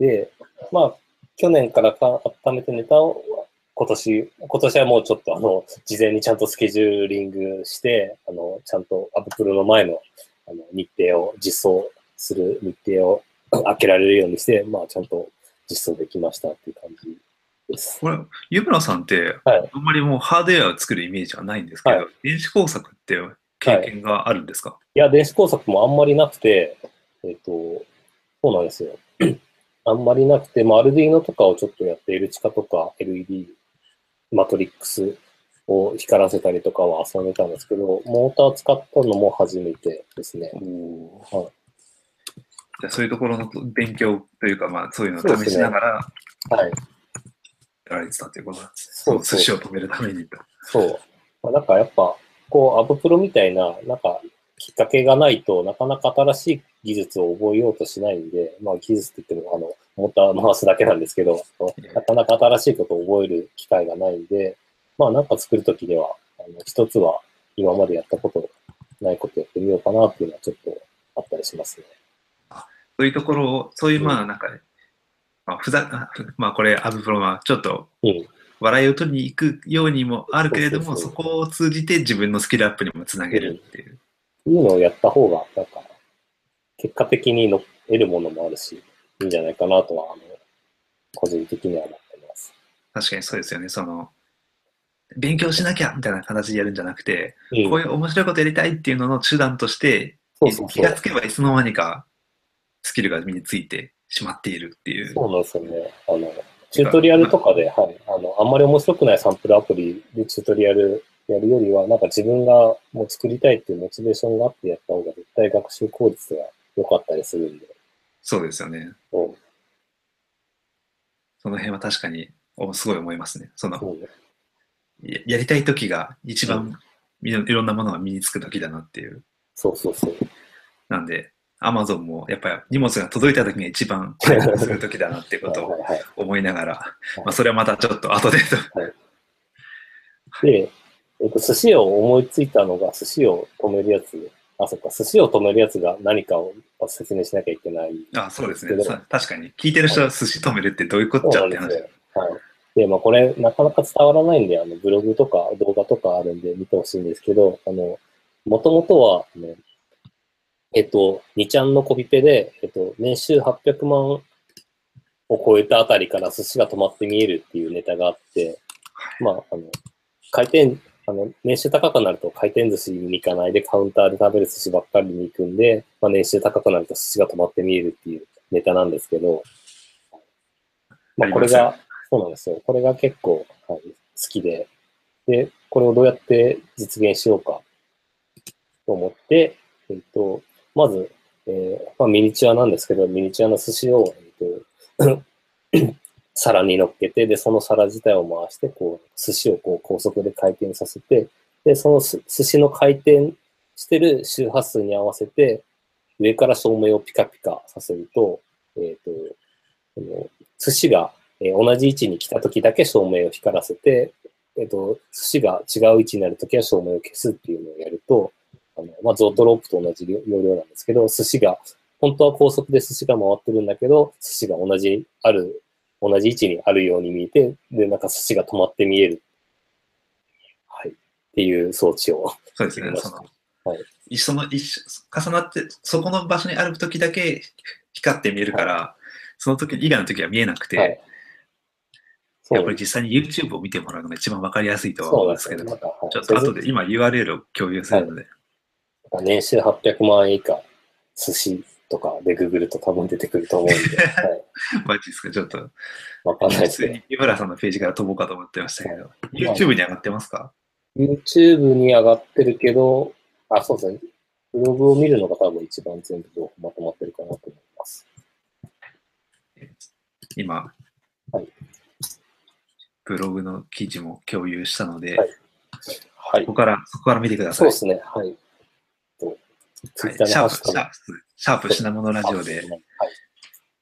で、まあ、去年からか温めてネタを、今年、今年はもうちょっとあの、事前にちゃんとスケジューリングして、あの、ちゃんとアブプロの前のあの日程を実装する日程を開けられるようにして、まあ、ちゃんと実装できましたっていう感じです。これ、湯村さんって、はい。あんまりもうハードウェアを作るイメージはないんですけど、はい電子工作って経験があるんですか、いや、電子工作もあんまりなくて、えっ、と、そうなんですよ。あんまりなくて、まあ、アルディーノとかをちょっとやって、L チカとか LED、マトリックスを光らせたりとかは遊んでたんですけど、モーター使ったのも初めてですね。はいじゃあそういうところの勉強というか、まあそういうのを試しながらはい。やられてたということなんです。そうそう寿司を止めるためにと。そう。まあ、なんかやっぱ、こう、アブプロみたいな、なんか、きっかけがないとなかなか新しい技術を覚えようとしないんで、まあ技術って言っても、あの、モーター回すだけなんですけど、なかなか新しいことを覚える機会がないんで、まあなんか作るときには、あの、一つは今までやったことないことやってみようかなっていうのはちょっとあったりしますね。そういうところを、そういうまあなんか、まあ、ふざ、まあこれ、アブプロはちょっとうん。笑いを取りに行くようにもあるけれども、そこを通じて自分のスキルアップにもつなげるっていう。っていうのをやった方が、なんか、結果的にの得るものもあるし、いいんじゃないかなとは、あの、個人的には思ってます。確かにそうですよね。その、勉強しなきゃみたいな形でやるんじゃなくて、うんこういう面白いことやりたいっていうのの手段として、気が。つけばいつの間にかスキルが身についてしまっているっていう。そうなんですよね。あの、チュートリアルとかで、はい。あの、あんまり面白くないサンプルアプリでチュートリアルやるよりは、なんか自分がもう作りたいっていうモチベーションがあってやった方が絶対学習効率が良かったりするんで。そうですよね。うんその辺は確かにおすごい思いますね。そのそややりたい時が一う番いろいろんなものが身につく時だなっていう。そうそうそう。なんで、アマゾンもやっぱり荷物が届いた時が一番買い物する時だなっていうことを はいはいはい。思いながら、いまあそれはまたちょっと後でと。で、えっと、寿司を思いついたのが、寿司を止めるやつ。あ、そっか、寿司を止めるやつが何かを説明しなきゃいけない。あ、そうですね。確かに。聞いてる人は寿司止めるってどういうこっちゃって話。はい。で、まあ、これ、なかなか伝わらないんで、あの、ブログとか動画とかあるんで見てほしいんですけど、あの、もともとは、ね、えっと、2ちゃんのコピペで、えっと、年収800万を超えたあたりから寿司が止まって見えるっていうネタがあって、まあ、あの、回転、あの、年収高くなると回転寿司に行かないでカウンターで食べる寿司ばっかりに行くんで、まあ、年収高くなると寿司が止まって見えるっていうネタなんですけど、まあ、これが、そうなんですよ。これが結構、はい、好きで、で、これをどうやって実現しようかと思って、えっと、まず、えーまあ、ミニチュアなんですけど、ミニチュアの寿司を、えっと、皿に乗っけて、で、その皿自体を回して、こう、寿司をこう高速で回転させて、で、その寿司の回転してる周波数に合わせて、上から照明をピカピカさせると、えっ、と、寿司が、えー同じ位置に来た時だけ照明を光らせて、えっ、と、寿司が違う位置になる時は照明を消すっていうのをやると、あの、まあ、ゾートロープと同じ要領なんですけど、寿司が、本当は高速で寿司が回ってるんだけど、寿司が同じ、ある、同じ位置にあるように見えて、で、なんか寿司が止まって見える。はい。っていう装置を。そうですね。その、はい一緒の、一緒、重なって、そこの場所にある時だけ光って見えるから、その時以外の時は見えなくて、はい。やっぱり実際に YouTube を見てもらうのが一番わかりやすいとは思うんですけど、なんですよ。なんか、はいちょっと後で今 URL を共有するので、年収800万円以下、寿司とかでググると多分出てくると思うんで、はい。マジですか、ちょっと、わかんないですけど。普通に井村さんのページから飛ぼうかと思ってましたけど、い YouTube に上がってますか？YouTube に上がってるけど、あ、そうですね。ブログを見るのが多分一番全部情報まとまってるかなと思います。今、はいブログの記事も共有したので、はいはいここ。から、そこから見てください。そうですね。はい。とツイッターシャープ、シャープ、シャープ品物ラジオではい。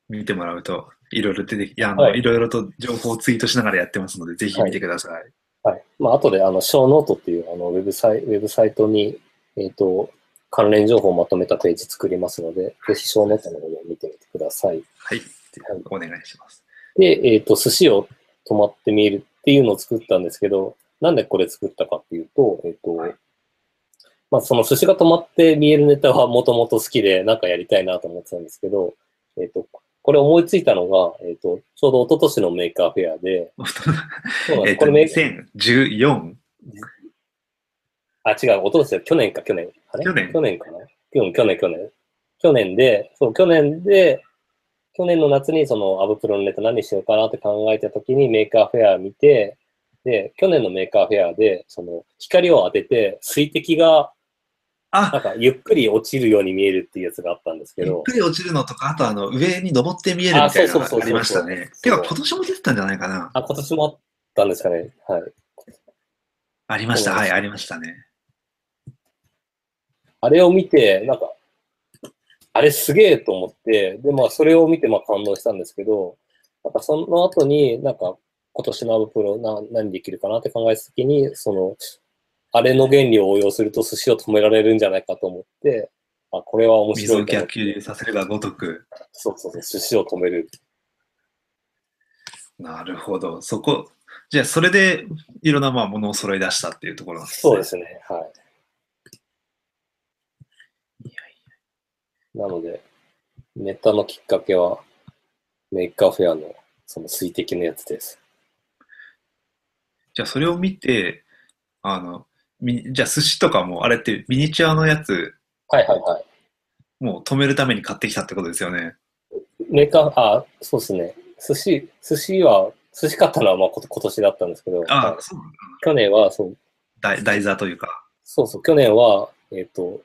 見てもらうと、いろいろ出てき、いやあの、はいいろいろと情報をツイートしながらやってますので、ぜひ見てください。はい。まあ、後で、あの、ショーノートっていう、あの、ウェブサイウェブサイトに、えっ、と、関連情報をまとめたページ作りますので、ぜひショーノートの方を見てみてください。はい。はいお願いします。で、えっ、と、寿司を止まって見えるっていうのを作ったんですけど、なんでこれ作ったかっていうと、えっ、と、まあ、その寿司が止まって見えるネタはもともと好きで、なんかやりたいなと思ってたんですけど、えっ、と、これ思いついたのが、えっ、と、ちょうど一昨年の Maker Faire で、これメー2014、あ、違う、一昨年だ。去年か、去年。あれ？去年。去年かな？去年、去年、去年。去年で、そう、去年で、去年の夏にその ABPro のネタ何しようかなって考えた時に Maker Faire 見て、で、去年の Maker Faire で、その光を当てて水滴がなんあ、かゆっくり落ちるように見えるっていうやつがあったんですけど、ゆっくり落ちるのとか、あとあの、上に登って見えるみたいなのあそうそうそうそうがありましたね。てか、今年も出てたんじゃないかな。あ、今年もあったんですかね。はい。ありました。はい、ありましたね。あれを見て、なんか、あれすげえと思って、で、まあ、それを見て、まあ、感動したんですけど、なんか、その後に、なんか、今年のアブプロな何できるかなって考えたときに、その、あれの原理を応用すると寿司を止められるんじゃないかと思って、あ、これは面水を白いと思って逆流させればごとく。そうそうそう、寿司を止める。なるほど。そこ、じゃあ、それでいろんなまあものを揃い出したっていうところなんですね。そうですね、はい。なので、ネタのきっかけは、 Maker Faire のその水滴のやつです。じゃあ、それを見て、あの、みじゃあ、寿司とかも、あれってミニチュアのやつ、はいはいはい。もう止めるために買ってきたってことですよね。メーカー、あ、そうですね。寿司、寿司は、寿司買ったのはまあ今年だったんですけど、あそう。去年は、そう、台台座というか。そうそう、去年は、えっ、と、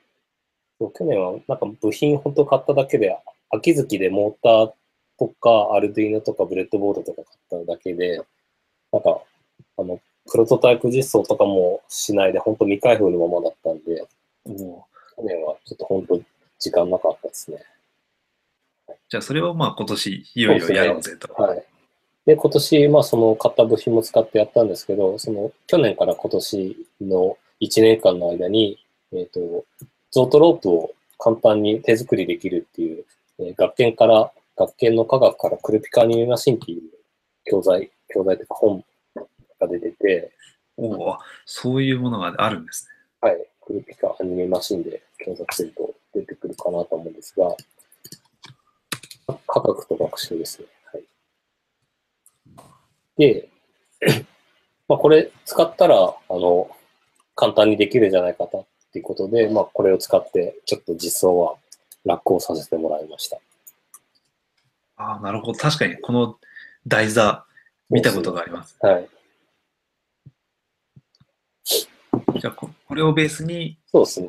そう去年はなんか部品本当買っただけで、秋月でモーターとか、アルディーノとか、ブレッドボードとか買っただけで、なんか、あの、プロトタイプ実装とかもしないで、本当未開封のままだったんで、おー去年はちょっと本当時間なかったですね。じゃあそれをまあ今年いよいよやろうぜと。はい。で、今年、まあその買った部品も使ってやったんですけど、その去年から今年の1年間の間に、えっ、と、ゾートロープを簡単に手作りできるっていう、えー学研から、学研の科学からクルピカアニメマシンっていう教材、教材というか本が出てて、おお、そういうものがあるんですね。はい、クルピカアニメマシンで検索すると出てくるかなと思うんですが、科学と学習ですね。はい、で、まあ、これ使ったら、あの、簡単にできるんじゃないかとっていうことで、まあ、これを使って、ちょっと実装は楽をさせてもらいました。ああ、なるほど。確かにこの台座見たことがあります。はい。じゃあここれをベースに、そうですね。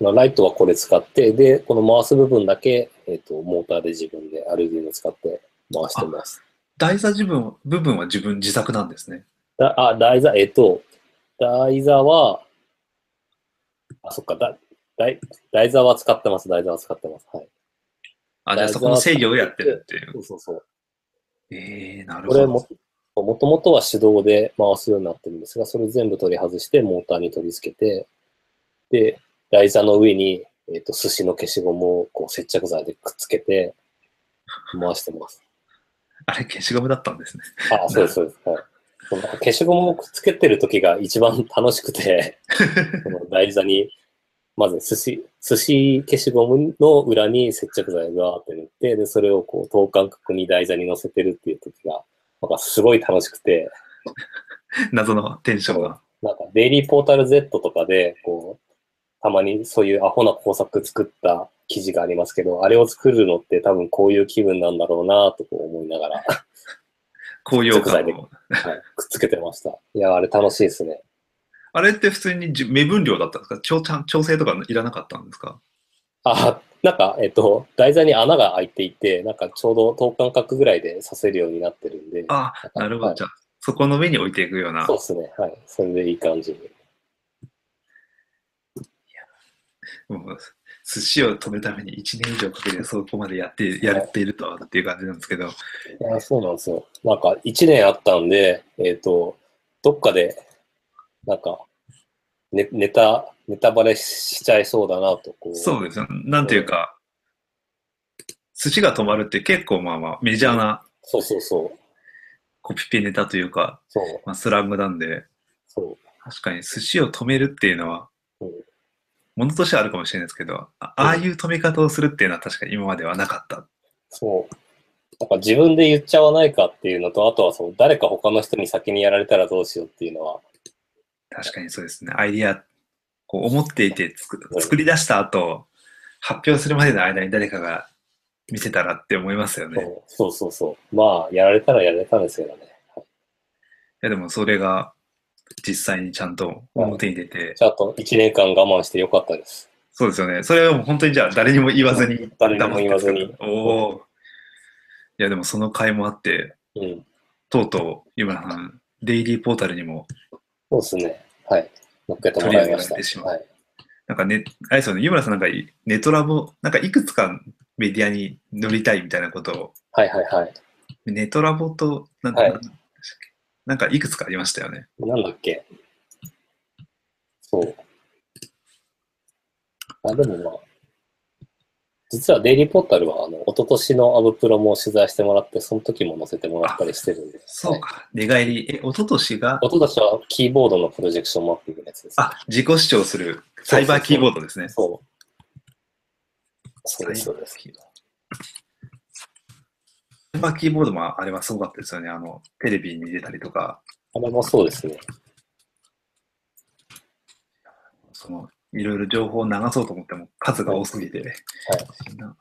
あのライトはこれ使って、で、この回す部分だけ、えっ、と、モーターで自分でアルディーノ使って回してます。台座自分部分は自分自作なんですね。だあ、台座、えっ、と、台座は、あ、そっか、だ台台座は使ってます、台座は使ってます。はい。あ、じゃあそこの制御をやってるっていう。そうそうそう。ええー、なるこれほど。も、もともとは手動で回すようになってるんですが、それ全部取り外して、モーターに取り付けて、で、台座の上に、えっ、と、寿司の消しゴムをこう接着剤でくっつけて、回してます。あれ消しゴムだったんですね。あ、そうです、そうです。はい。消しゴムをくっつけてる時が一番楽しくて、この台座に、まず寿司、寿司消しゴムの裏に接着剤があって塗って、で、それをこう等間隔に台座に乗せてるっていう時が、なんかすごい楽しくて、謎のテンションが。なんかデイリーポータル Z とかで、こう、たまにそういうアホな工作作った記事がありますけど、あれを作るのって多分こういう気分なんだろうなと思いながら、高揚感接を。はい、くっつけてました。いや、あれ楽しいですね。あれって普通にじ目分量だったんですか？調調整とかいらなかったんですか？あ、なんか、えっと、台座に穴が開いていて、なんかちょうど等間隔ぐらいで刺せるようになってるんで、あ、なるほど。はいじゃあ、そこの上に置いていくようなそう。ですね。はい。それでいい感じに。もう寿司を止めるために1年以上かけてそこまでやって、やっているとはっていう感じなんですけど、いや、そうなんですよ。なんか、1年あったんで、えっ、と、どっかで、なんか、ね、ネタ、ネタバレしちゃいそうだなと。そうですよ。なんていうか、寿司が止まるって結構まあまあメジャーなそうそうそう。コピペネタというか、そう。まあ、スラングなんで、そう。確かに寿司を止めるっていうのはうん、ものとしてはあるかもしれないですけど、あああいう止め方をするっていうのは確かに今まではなかった。そう。なんか自分で言っちゃわないかっていうのと、あとはそう、誰か他の人に先にやられたらどうしようっていうのは、確かにそうですね。アイディア、こう思っていて作作り出した後、発表するまでの間に誰かが見せたらって思いますよね。いそうそうそう。まあ、やられたらやられたんですけどね。やでもそれが実際にちゃんと表に出て、ちゃんと1年間我慢してよかったです。そうですよね。それはもう本当にじゃあ誰にも言わずに。誰にも言わずに。おお。いやでもその甲斐もあって、うん。とうとう、湯村さん、デイリーポータルにも、そうですね。はい。乗っけてもらいました。取り上げられてしまうはい。なんかね、あれですよね、湯村さんなんかいネトラボ、なんかいくつかメディアに乗りたいみたいなことを、はいはいはい。ネトラボと、なんはいなんかいくつかありましたよね。なんだっけ？そう。あ、でもまあ、実はデイリーポータルは、あの、一昨年のアブプロも取材してもらって、その時も載せてもらったりしてるんで。はい。そうか。寝返り、え、一昨年が、一昨年はキーボードのプロジェクションマッピングのやつです。あ、自己主張するサイバーキーボードですね。そう。そうです、そうです。サイバーキーボードもあれはすごかったですよね。あの、テレビに出たりとか、あれもそうですね。その、いろいろ情報を流そうと思っても数が多すぎて、な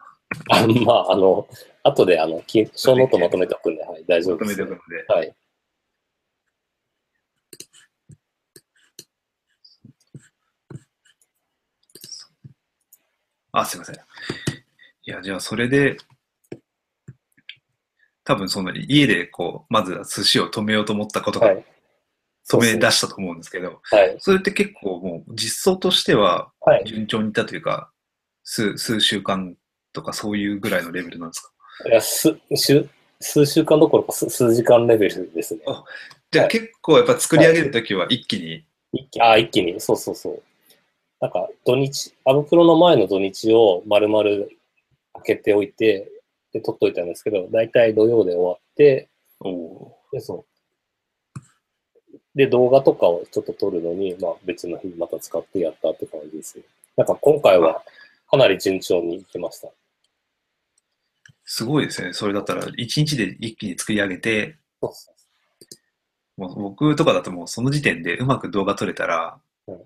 あまあ、あの、後で、あの、き小ノートまとめておくんで、はい、大丈まと夫です、めておくので、はい。あ、すいません。いや、じゃあそれで、多分その家でこう、まずは寿司を止めようと思ったことがはい。止め出したと思うんですけど、はい。それって結構もう実装としてははい。順調にいったというか、数、数週間とかそういうぐらいのレベルなんですか？いや、す、数、数週間どころか数数時間レベルですね。あじゃあはい結構やっぱ作り上げるときは一気に、一気、あ、一気に、そうそうそう。なんか、土日、アブプロの前の土日を丸々開けておいて、で、撮っといたんですけど、だいたい土曜で終わって、で、そう。で、動画とかをちょっと撮るのに、まあ別の日また使ってやったって感じですね。なんか今回はかなり順調にいきました。すごいですね。それだったら一日で一気に作り上げて、もう僕とかだともうその時点でうまく動画撮れたら、うん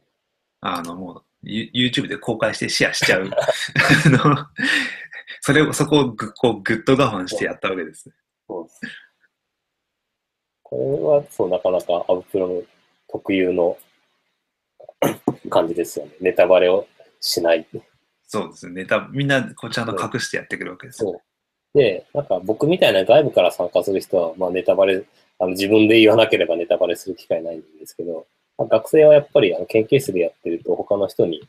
あのもうユ YouTube で公開してシェアしちゃう。それを、そこをぐこうぐっと我慢してやったわけです。そうです。これは、そう、なかなかアブプロの特有の 感じですよね。ネタバレをしない。そうですね。ネタ、みんなこうちゃんと隠してやってくるわけです。そう。で、なんか僕みたいな外部から参加する人は、まあネタバレ、あの自分で言わなければネタバレする機会ないんですけど、まあ学生はやっぱりあの研究室でやってると他の人に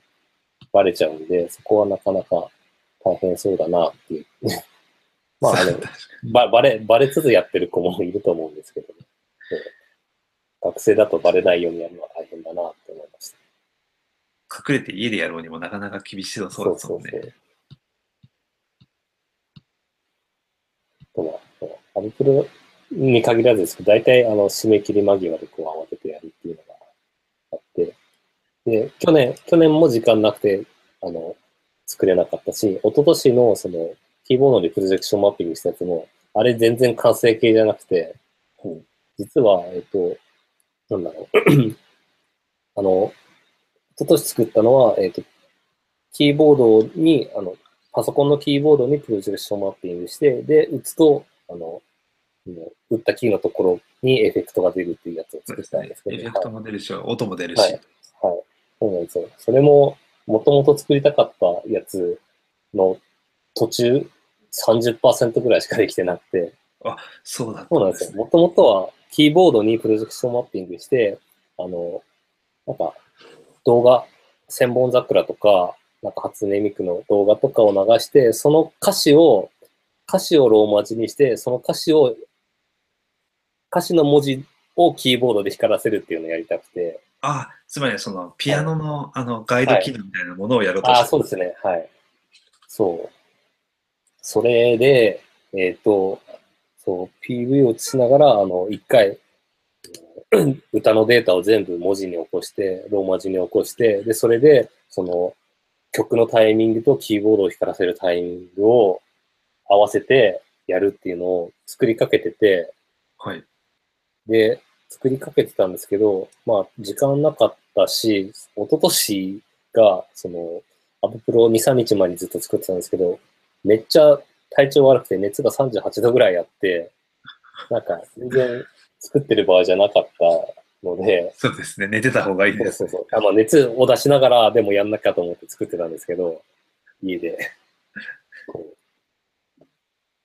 バレちゃうんで、そこはなかなか大変そうだなっていう。まああのそう、ばバレ、バレつつやってる子もいると思うんですけどね。そう学生だとバレないようにやるのは大変だなって思いました。隠れて家でやろうにもなかなか厳しそうそうですもんね。そう。とまあそうアブプロに限らずですけど、大体あの締め切り間際でこう慌ててやるっていうのがあって、で、去年、去年も時間なくて、あの、作れなかったし、一昨年のその、キーボードでプロジェクションマッピングしたやつも、あれ全然完成形じゃなくて、実は、えっと、なんだろう。あの、一昨年作ったのは、えっと、キーボードに、あの、パソコンのキーボードにプロジェクションマッピングして、で、打つと、あの、うん打ったキーのところにエフェクトが出るっていうやつを作ったんですけど、エフェクトも出るし、音も出るし。はいはい。そうなんですよ。それも、もともと作りたかったやつの途中30%ぐらいしかできてなくて、そうだったそうなんですよ。もともとはキーボードにプロジェクションマッピングして、あの、なんか動画、千本桜とか、なんか初音ミクの動画とかを流して、その歌詞を、歌詞をローマ字にして、その歌詞を、歌詞の文字をキーボードで光らせるっていうのをやりたくて、あ、つまりそのピアノのあのガイド機能みたいなものをやろうとああ、してそうですね。はい。そう。それで、えっ、と、そう、PV を映しながら、あの、一回、う ん歌のデータを全部文字に起こして、ローマ字に起こして、で、それで、その、曲のタイミングとキーボードを光らせるタイミングを合わせてやるっていうのを作りかけてて、はい。で、作りかけてたんですけど、まあ、時間なかったし、一昨年が、その、アブプロ2、3日前にずっと作ってたんですけど、めっちゃ体調悪くて熱が38度ぐらいあって、なんか全然作ってる場合じゃなかったので、そうですね。寝てた方がいいです。そうそうそう。あまあ、熱を出しながらでもやんなきゃと思って作ってたんですけど、家で。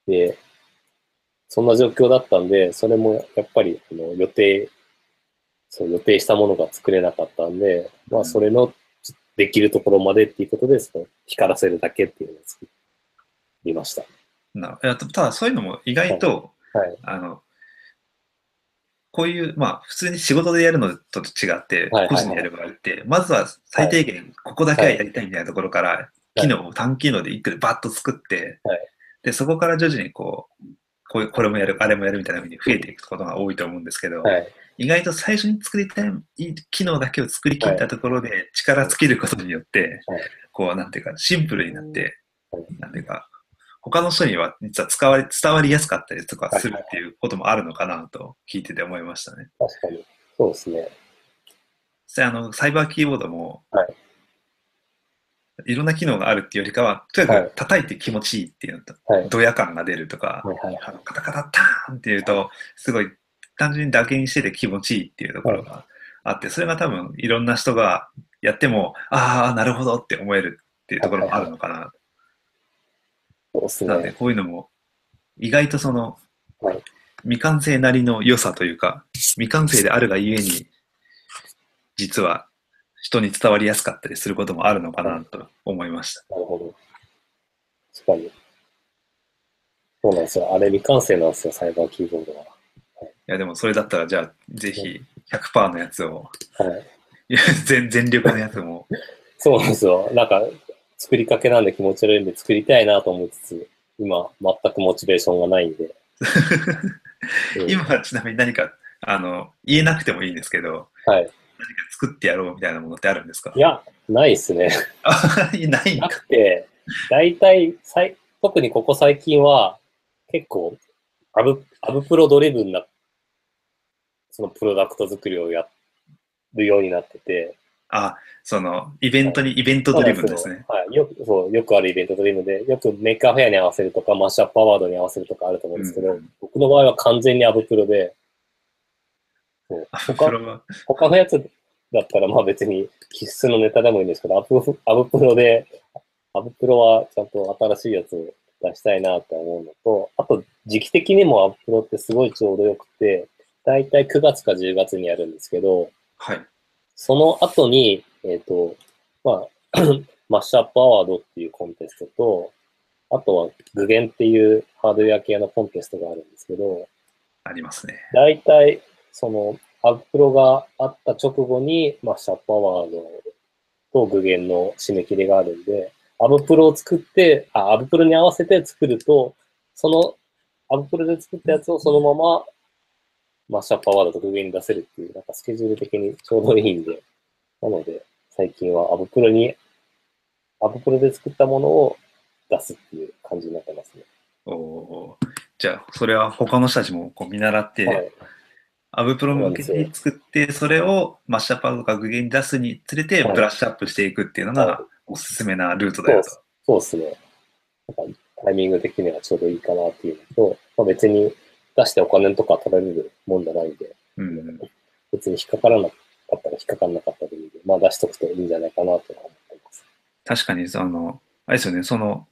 で、そんな状況だったんで、それもやっぱりあの予定、そう予定したものが作れなかったんで、まあそれのできるところまでっていうことで、その光らせるだけっていうのを作りました。ないやただそういうのも意外と、はい。あの、こういう、まあ、普通に仕事でやるのと違って、はいはいはい。個人でやる場合って、まずは最低限、ここだけはやりたいみたいなところから、機能を単機能で一個でバッと作って、はい。で、そこから徐々にこう、こういうこれもやる、あれもやるみたいな風に増えていくことが多いと思うんですけど、はい。意外と最初に作りたい機能だけを作り切ったところで力尽きることによって、はい。こう、なんていうか、シンプルになって、はい。なんていうか、他の人には実は使われ、伝わりやすかったりとかするっていうこともあるのかなと聞いてて思いましたね。確かに。そうですね。そしてあの、サイバーキーボードも、はいいろんな機能があるっていうよりかは、とにかはいく叩いて気持ちいいっていうのと、はい。ドヤ感が出るとか、はいはい。あのカタカタターンっていうと、すごい単純に打鍵してて気持ちいいっていうところがあって、それが多分いろんな人がやっても、ああ、なるほどって思えるっていうところもあるのかな。そうですなので、ね。こういうのも、意外とその、はい未完成なりの良さというか、未完成であるがゆえに、実は人に伝わりやすかったりすることもあるのかなと思いました。なるほど。確かに。そうなんですよ。あれ未完成なんですよ、サイバーキーボードは。いや、でもそれだったら、じゃあ、ぜひ100%のやつを、はい。い や全全力のやつも、そうなんですよ。なんか、作りかけなんで気持ち悪いんで作りたいなと思いつつ、今、全くモチベーションがないんで。う ん今はちなみに何か、あの、言えなくてもいいんですけど、はい。何か作ってやろうみたいなものってあるんですか？いや、ないっすね。あ、ないんなか。くて、大体、さい特にここ最近は、結構、アブ、 ABPro ドリブンな、そのプロダクト作りをやるようになってて、あ、その、イベントに、イベントドリブンですね。はい。よく、そう、よくあるイベントドリブンで、よく Maker Faire に合わせるとか、 Mashup Award に合わせるとかあると思うんですけど、うん僕の場合は完全に ABPro で、そうあ他プロは？他のやつだったらまあ別に必須のネタでもいいんですけど、アブアブプロで、アブプロはちゃんと新しいやつを出したいなって思うのと、あと時期的にもアブプロってすごいちょうどよくて、だいたい9月か10月にやるんですけど、はい。その後に、えっ、と、まあ、マッシュアップアワードっていうコンテストと、あとは具現っていうハードウェア系のコンテストがあるんですけど、ありますね。大体、その、アブプロがあった直後に、まあ、シャップアワードと具現の締め切りがあるんで、アブプロを作って、あ、アブプロに合わせて作ると、その、アブプロで作ったやつをそのまま、まあ、シャップアワードと具現に出せるっていう、なんかスケジュール的にちょうどいいんで、なので、最近はアブプロに、アブプロで作ったものを出すっていう感じになってますね。おおーじゃあ、それは他の人たちもこう見習って、はい。アブプロ向けに作って、それをマッシュアップアウトか具現に出すにつれて、はいブラッシュアップしていくっていうのはがおすすめなルートだよと。そうですね。なんかタイミング的にはちょうどいいかなっていうのと、まあ、別に出してお金とか取られるもんじゃないんで、うん。別に引っかからなかったら引っかからなかったでいいんで、まあ出しとくといいんじゃないかなとは思ってます。確かに、あの、あれですよね、その、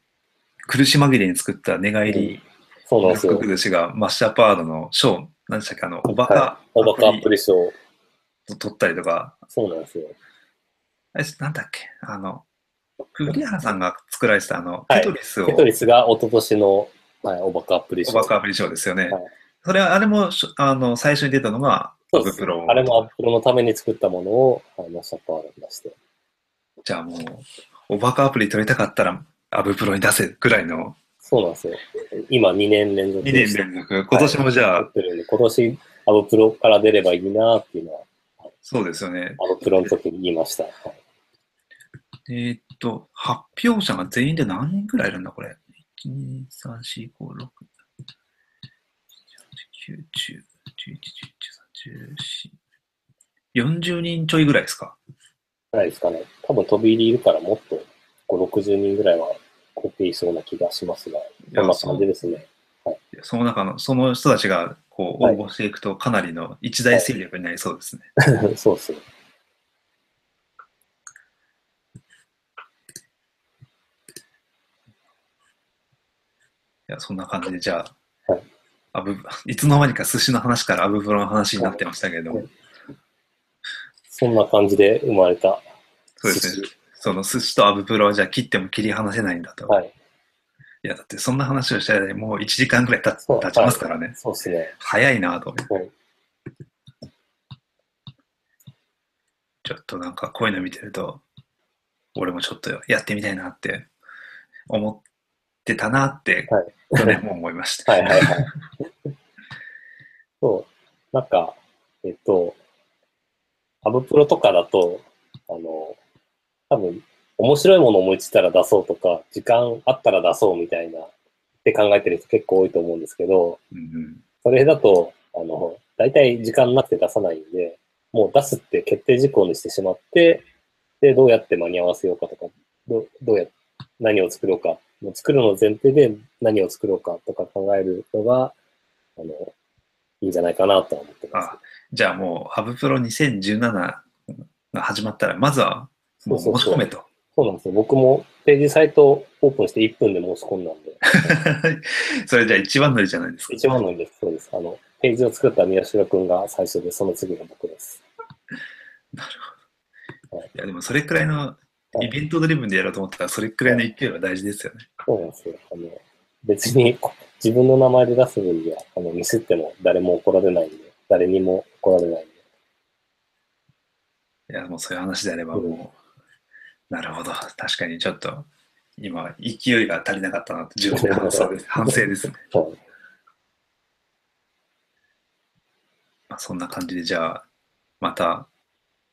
苦し紛れに作った寝返りそうなんですよ福。崩しがマッシュアップアワードの賞、何でしたっけ、あの、おバカは、オバカアプリ賞。リ取ったりとか、そうなんですよ。あれなんだっけ、あの、栗原さんが作られてたあの、はいテトリスを、テトリスが一昨年の、はい、オバカアプリ賞。おバカアプリ賞ですよね。はいそれは、あれもあの、最初に出たのが、アブプロあれもアブプロのために作ったものを、はい、マッシュアップアワードに出して。じゃあもう、おバカアプリ取りたかったら、アブプロに出せぐらいのそうなんですよ。今2年連続2年連続。今年もじゃあ、作ってるんで、今年アブプロから出ればいいなっていうのは、そうですよね。アブプロの時に言いました。はいえーっと、発表者が全員で何人くらいいるんだ、これ？1、2、3、4、5、6、9、10、11、12、13、14、40人ちょいぐらいですか？ないですかね。多分飛び入りいるからもっと5、60人ぐらいはコピーしそうな気がしますが、こんな感じですね。その中の、その人たちがこうはい応募していくと、かなりの一大勢力になりそうですね。そうですね。いや、そんな感じで、じゃあ、はいアブ、いつの間にか寿司の話からアブプロの話になってましたけれども、はいそんな感じで生まれたそうですね。その寿司とアブプロはじゃあ切っても切り離せないんだと。はい。いや、だってそんな話をしたらもう1時間ぐらい経ちますからね。そうですね。早いなと。はいちょっとなんかこういうの見てると、俺もちょっとやってみたいなって思ってたなって、はい去年も思いました。はいはいはい。そう。なんか、えっと、アブプロとかだと、あの、多分、面白いもの思いついたら出そうとか、時間あったら出そうみたいな、って考えてる人結構多いと思うんですけど、うんうんそれだと、あの、大体時間なくて出さないんで、もう出すって決定事項にしてしまって、で、どうやって間に合わせようかとか、どどうや、何を作ろうか、もう作るの前提で何を作ろうかとか考えるのが、あの、いいんじゃないかなとは思ってます。あじゃあもう、アブプロ2017が始まったら、まずはもう申し込めと。そうなんですよ。僕もページサイトオープンして1分で申し込んだんで、それじゃあ一番乗りじゃないですか。一番のです。そうです。あの、ページを作った宮代くんが最初で、その次が僕です。なるほど。いや、でもそれくらいのイベントドリブンでやろうと思ったら、それくらいの勢いは大事ですよね。そうなんですよ。あの、別にこ自分の名前で出す分には、あの、ミスっても誰も怒られないんで、誰にも怒られないんで。いや、もうそういう話であればもう、なるほど。確かにちょっと、今、勢いが足りなかったなと自分で反省です 反省ですね。はい。まあ、そんな感じで、じゃあ、また、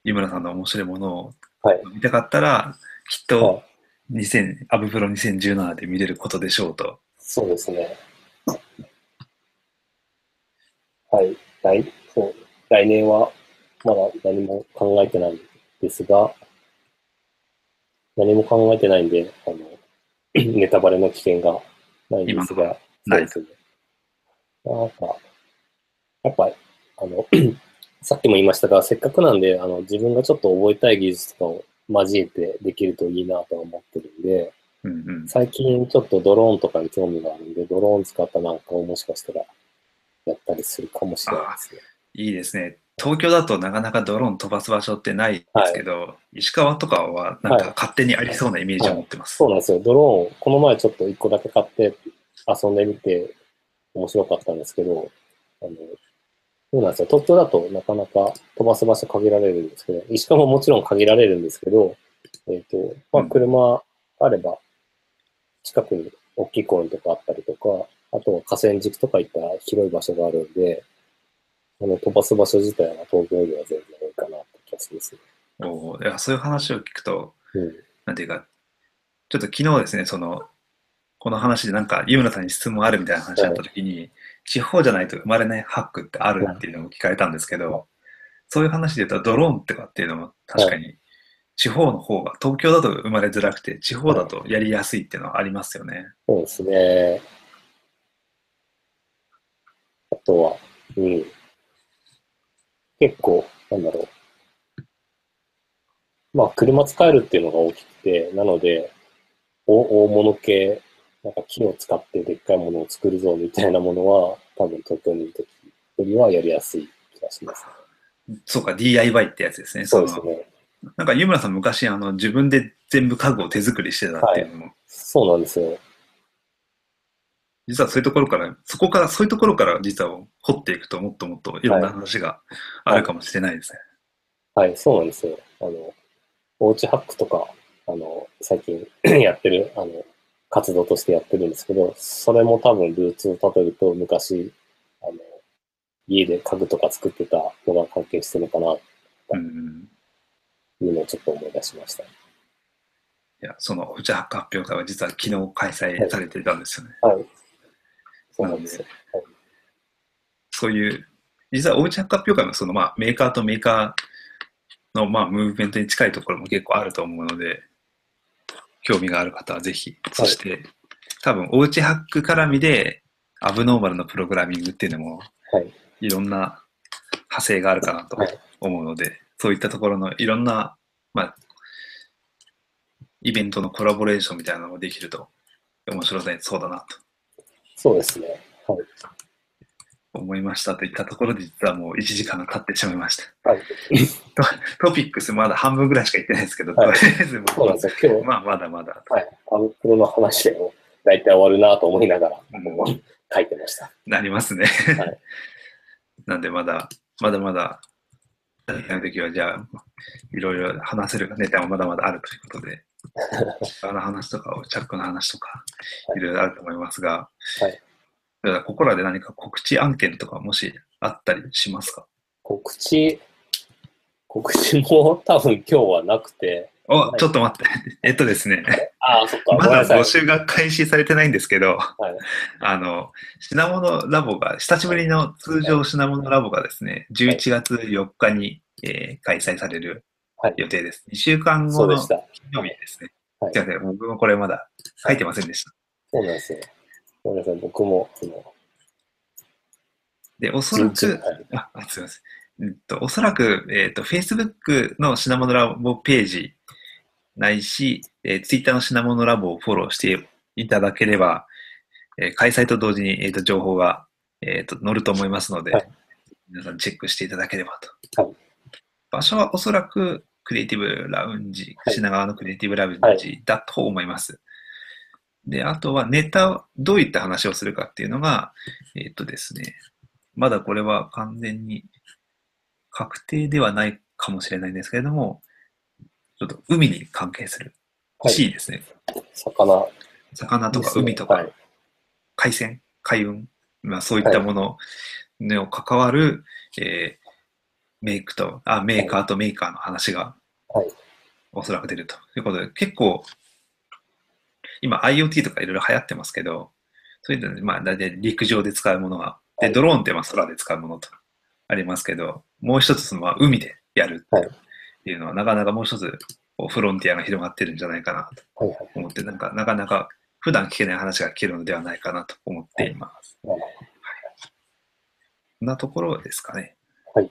井村さんの面白いものをはい。見たかったら、きっはとい、2000、アブプロ2017で見れることでしょうと。そうですね。はい。来、そう。来年は、まだ何も考えてないんですが、何も考えてないんで、あの、ネタバレの危険がないんですが、そうですね。なんか、やっぱ、あの、さっきも言いましたが、せっかくなんで、あの、自分がちょっと覚えたい技術とかを交えてできるといいなとは思ってるんで、うんうん。最近ちょっとドローンとかに興味があるんで、ドローン使ったなんかをもしかしたらやったりするかもしれないですね。いいですね。東京だとなかなかドローン飛ばす場所ってないですけど、石川とかはなんか勝手にありそうなイメージを持ってます。そうなんですよ。ドローン、この前ちょっと一個だけ買って遊んでみて面白かったんですけど、あの、そうなんですよ。東京だとなかなか飛ばす場所限られるんですけど、石川ももちろん限られるんですけど、えっ、と、まあ、うん車あれば、近くに大きい公園とかあったりとか、あとは河川敷とか行ったら広い場所があるんで、あの飛ばす場所自体は東京よりは全然多いかなって気がしますね。おーいやそういう話を聞くと、うん。なんていうか、ちょっと昨日ですね、その、この話でなんか、湯村さんに質問あるみたいな話だった時に、地方じゃないと生まれないハックってあるっていうのを聞かれたんですけど、そういう話で言うとドローンとかっていうのも確かに、地方の方が、東京だと生まれづらくて、地方だとやりやすいっていうのはありますよね。そうですね。あとは、うん。結構、なんだろう。まあ、車使えるっていうのが大きくて、なので、お大物系、なんか木を使ってでっかいものを作るぞみたいなものは、多分東京にいるときよりはやりやすい気がします。そうか、DIY ってやつですね。のそうですね。なんか湯村さん昔、あの、自分で全部家具を手作りしてたっていうのも、そうなんですよ。実はそういうところから、そこから、そういうところから実は掘っていくともっともっといろんな話があるかもしれないですね。はい、そうなんですよ。あの、おうちハックとか、あの、最近 やってる、あの、活動としてやってるんですけど、それも多分ルーツをたどると昔、あの、家で家具とか作ってたのが関係してるのかな、うん。というのをちょっと思い出しました。いや、その、うちハック発表会は実は昨日開催されていたんですよね。はい。そうなんですよ。そういう、実はおうちハック発表会もその、まあ、メーカーとメーカーの、まあ、ムーブメントに近いところも結構あると思うので、興味がある方はぜひ、そして、多分、おうちハック絡みで、アブノーマルのプログラミングっていうのも、はい。いろんな派生があるかなとはい思うので、そういったところのいろんな、まあ、イベントのコラボレーションみたいなのもできると面白そうだなとそうですね。はい。思いましたといったところで実はもう1時間が経ってしまいました。はい。トピックスまだ半分ぐらいしか言ってないですけど、はいとりあえずもうそうなんですよ。今日、まあまだまだはい。アブプロの話でも大体終わるなと思いながら、うん書いてました。なりますね。はい なんでまだ、まだまだ、やるときはじゃあ、いろいろ話せるネタもまだまだあるということで、あの話とか、チャックの話とか、はい。いろいろあると思いますが、はい。だからここらで何か告知案件とかもしあったりしますか？告知、告知も多分今日はなくて、お、はいちょっと待って。えっとですね、ああ、そっか、ごま。だ募集が開始されてないんですけど、はい あの、品物ラボが、久しぶりの通常品物ラボがですね、11月4日に、えー開催されるはい予定です。2週間後の。金曜日ですね。はいすいません、僕もこれまだ書いてませんでした。そうなんですよ。ごめんなさい、僕も、で、おそら11く、はいあ、あすみません。うんと、おそらく、えっ、と、Facebook の品物ラボページないし、えー、Twitter の品物ラボをフォローしていただければ、えー、開催と同時に、えーと、情報が、えーと、載ると思いますので、はい、皆さんチェックしていただければと。はい、場所はおそらくクリエイティブラウンジ、品川のクリエイティブラウンジだと思います。で、あとはネタ、どういった話をするかっていうのが、えっ、ー、とですね、まだこれは完全に確定ではないかもしれないんですけれども、ちょっと海に関係する。C ですね。魚。魚とか海とか、海鮮、海運、まあそういったものに関わる、えー、メイクと、あ、メーカーとメーカーの話が、おそらく出ると。いうことで、結構、今 IoT とかいろいろ流行ってますけど、そういうのまあ大体陸上で使うものが、で、ドローンってまあ空で使うものとありますけど、もう一つそのまあ海でやるっていうのは、なかなかもう一つフロンティアが広がってるんじゃないかなと思って、なんかなかなか普段聞けない話が聞けるのではないかなと思っています。はい。そんなところですかね。はい。は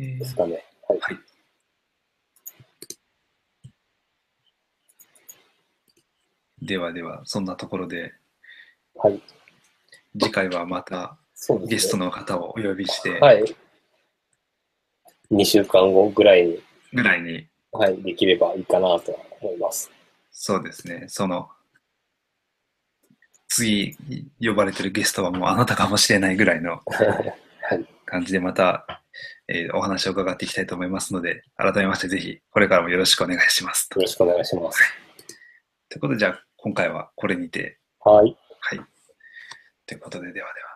い。えー、ですかね。はい。はいではでは、そんなところで、はい、次回はまたゲストの方をお呼びして、はい、2週間後ぐらいに、ぐらいに、はい、できればいいかなと思います。そうですね、その、次呼ばれてるゲストはもうあなたかもしれないぐらいの 感じでまた、えー、お話を伺っていきたいと思いますので、改めましてぜひこれからもよろしくお願いします。よろしくお願いします。ということで、じゃあ今回はこれにて。はい。はい。ということで、ではでは、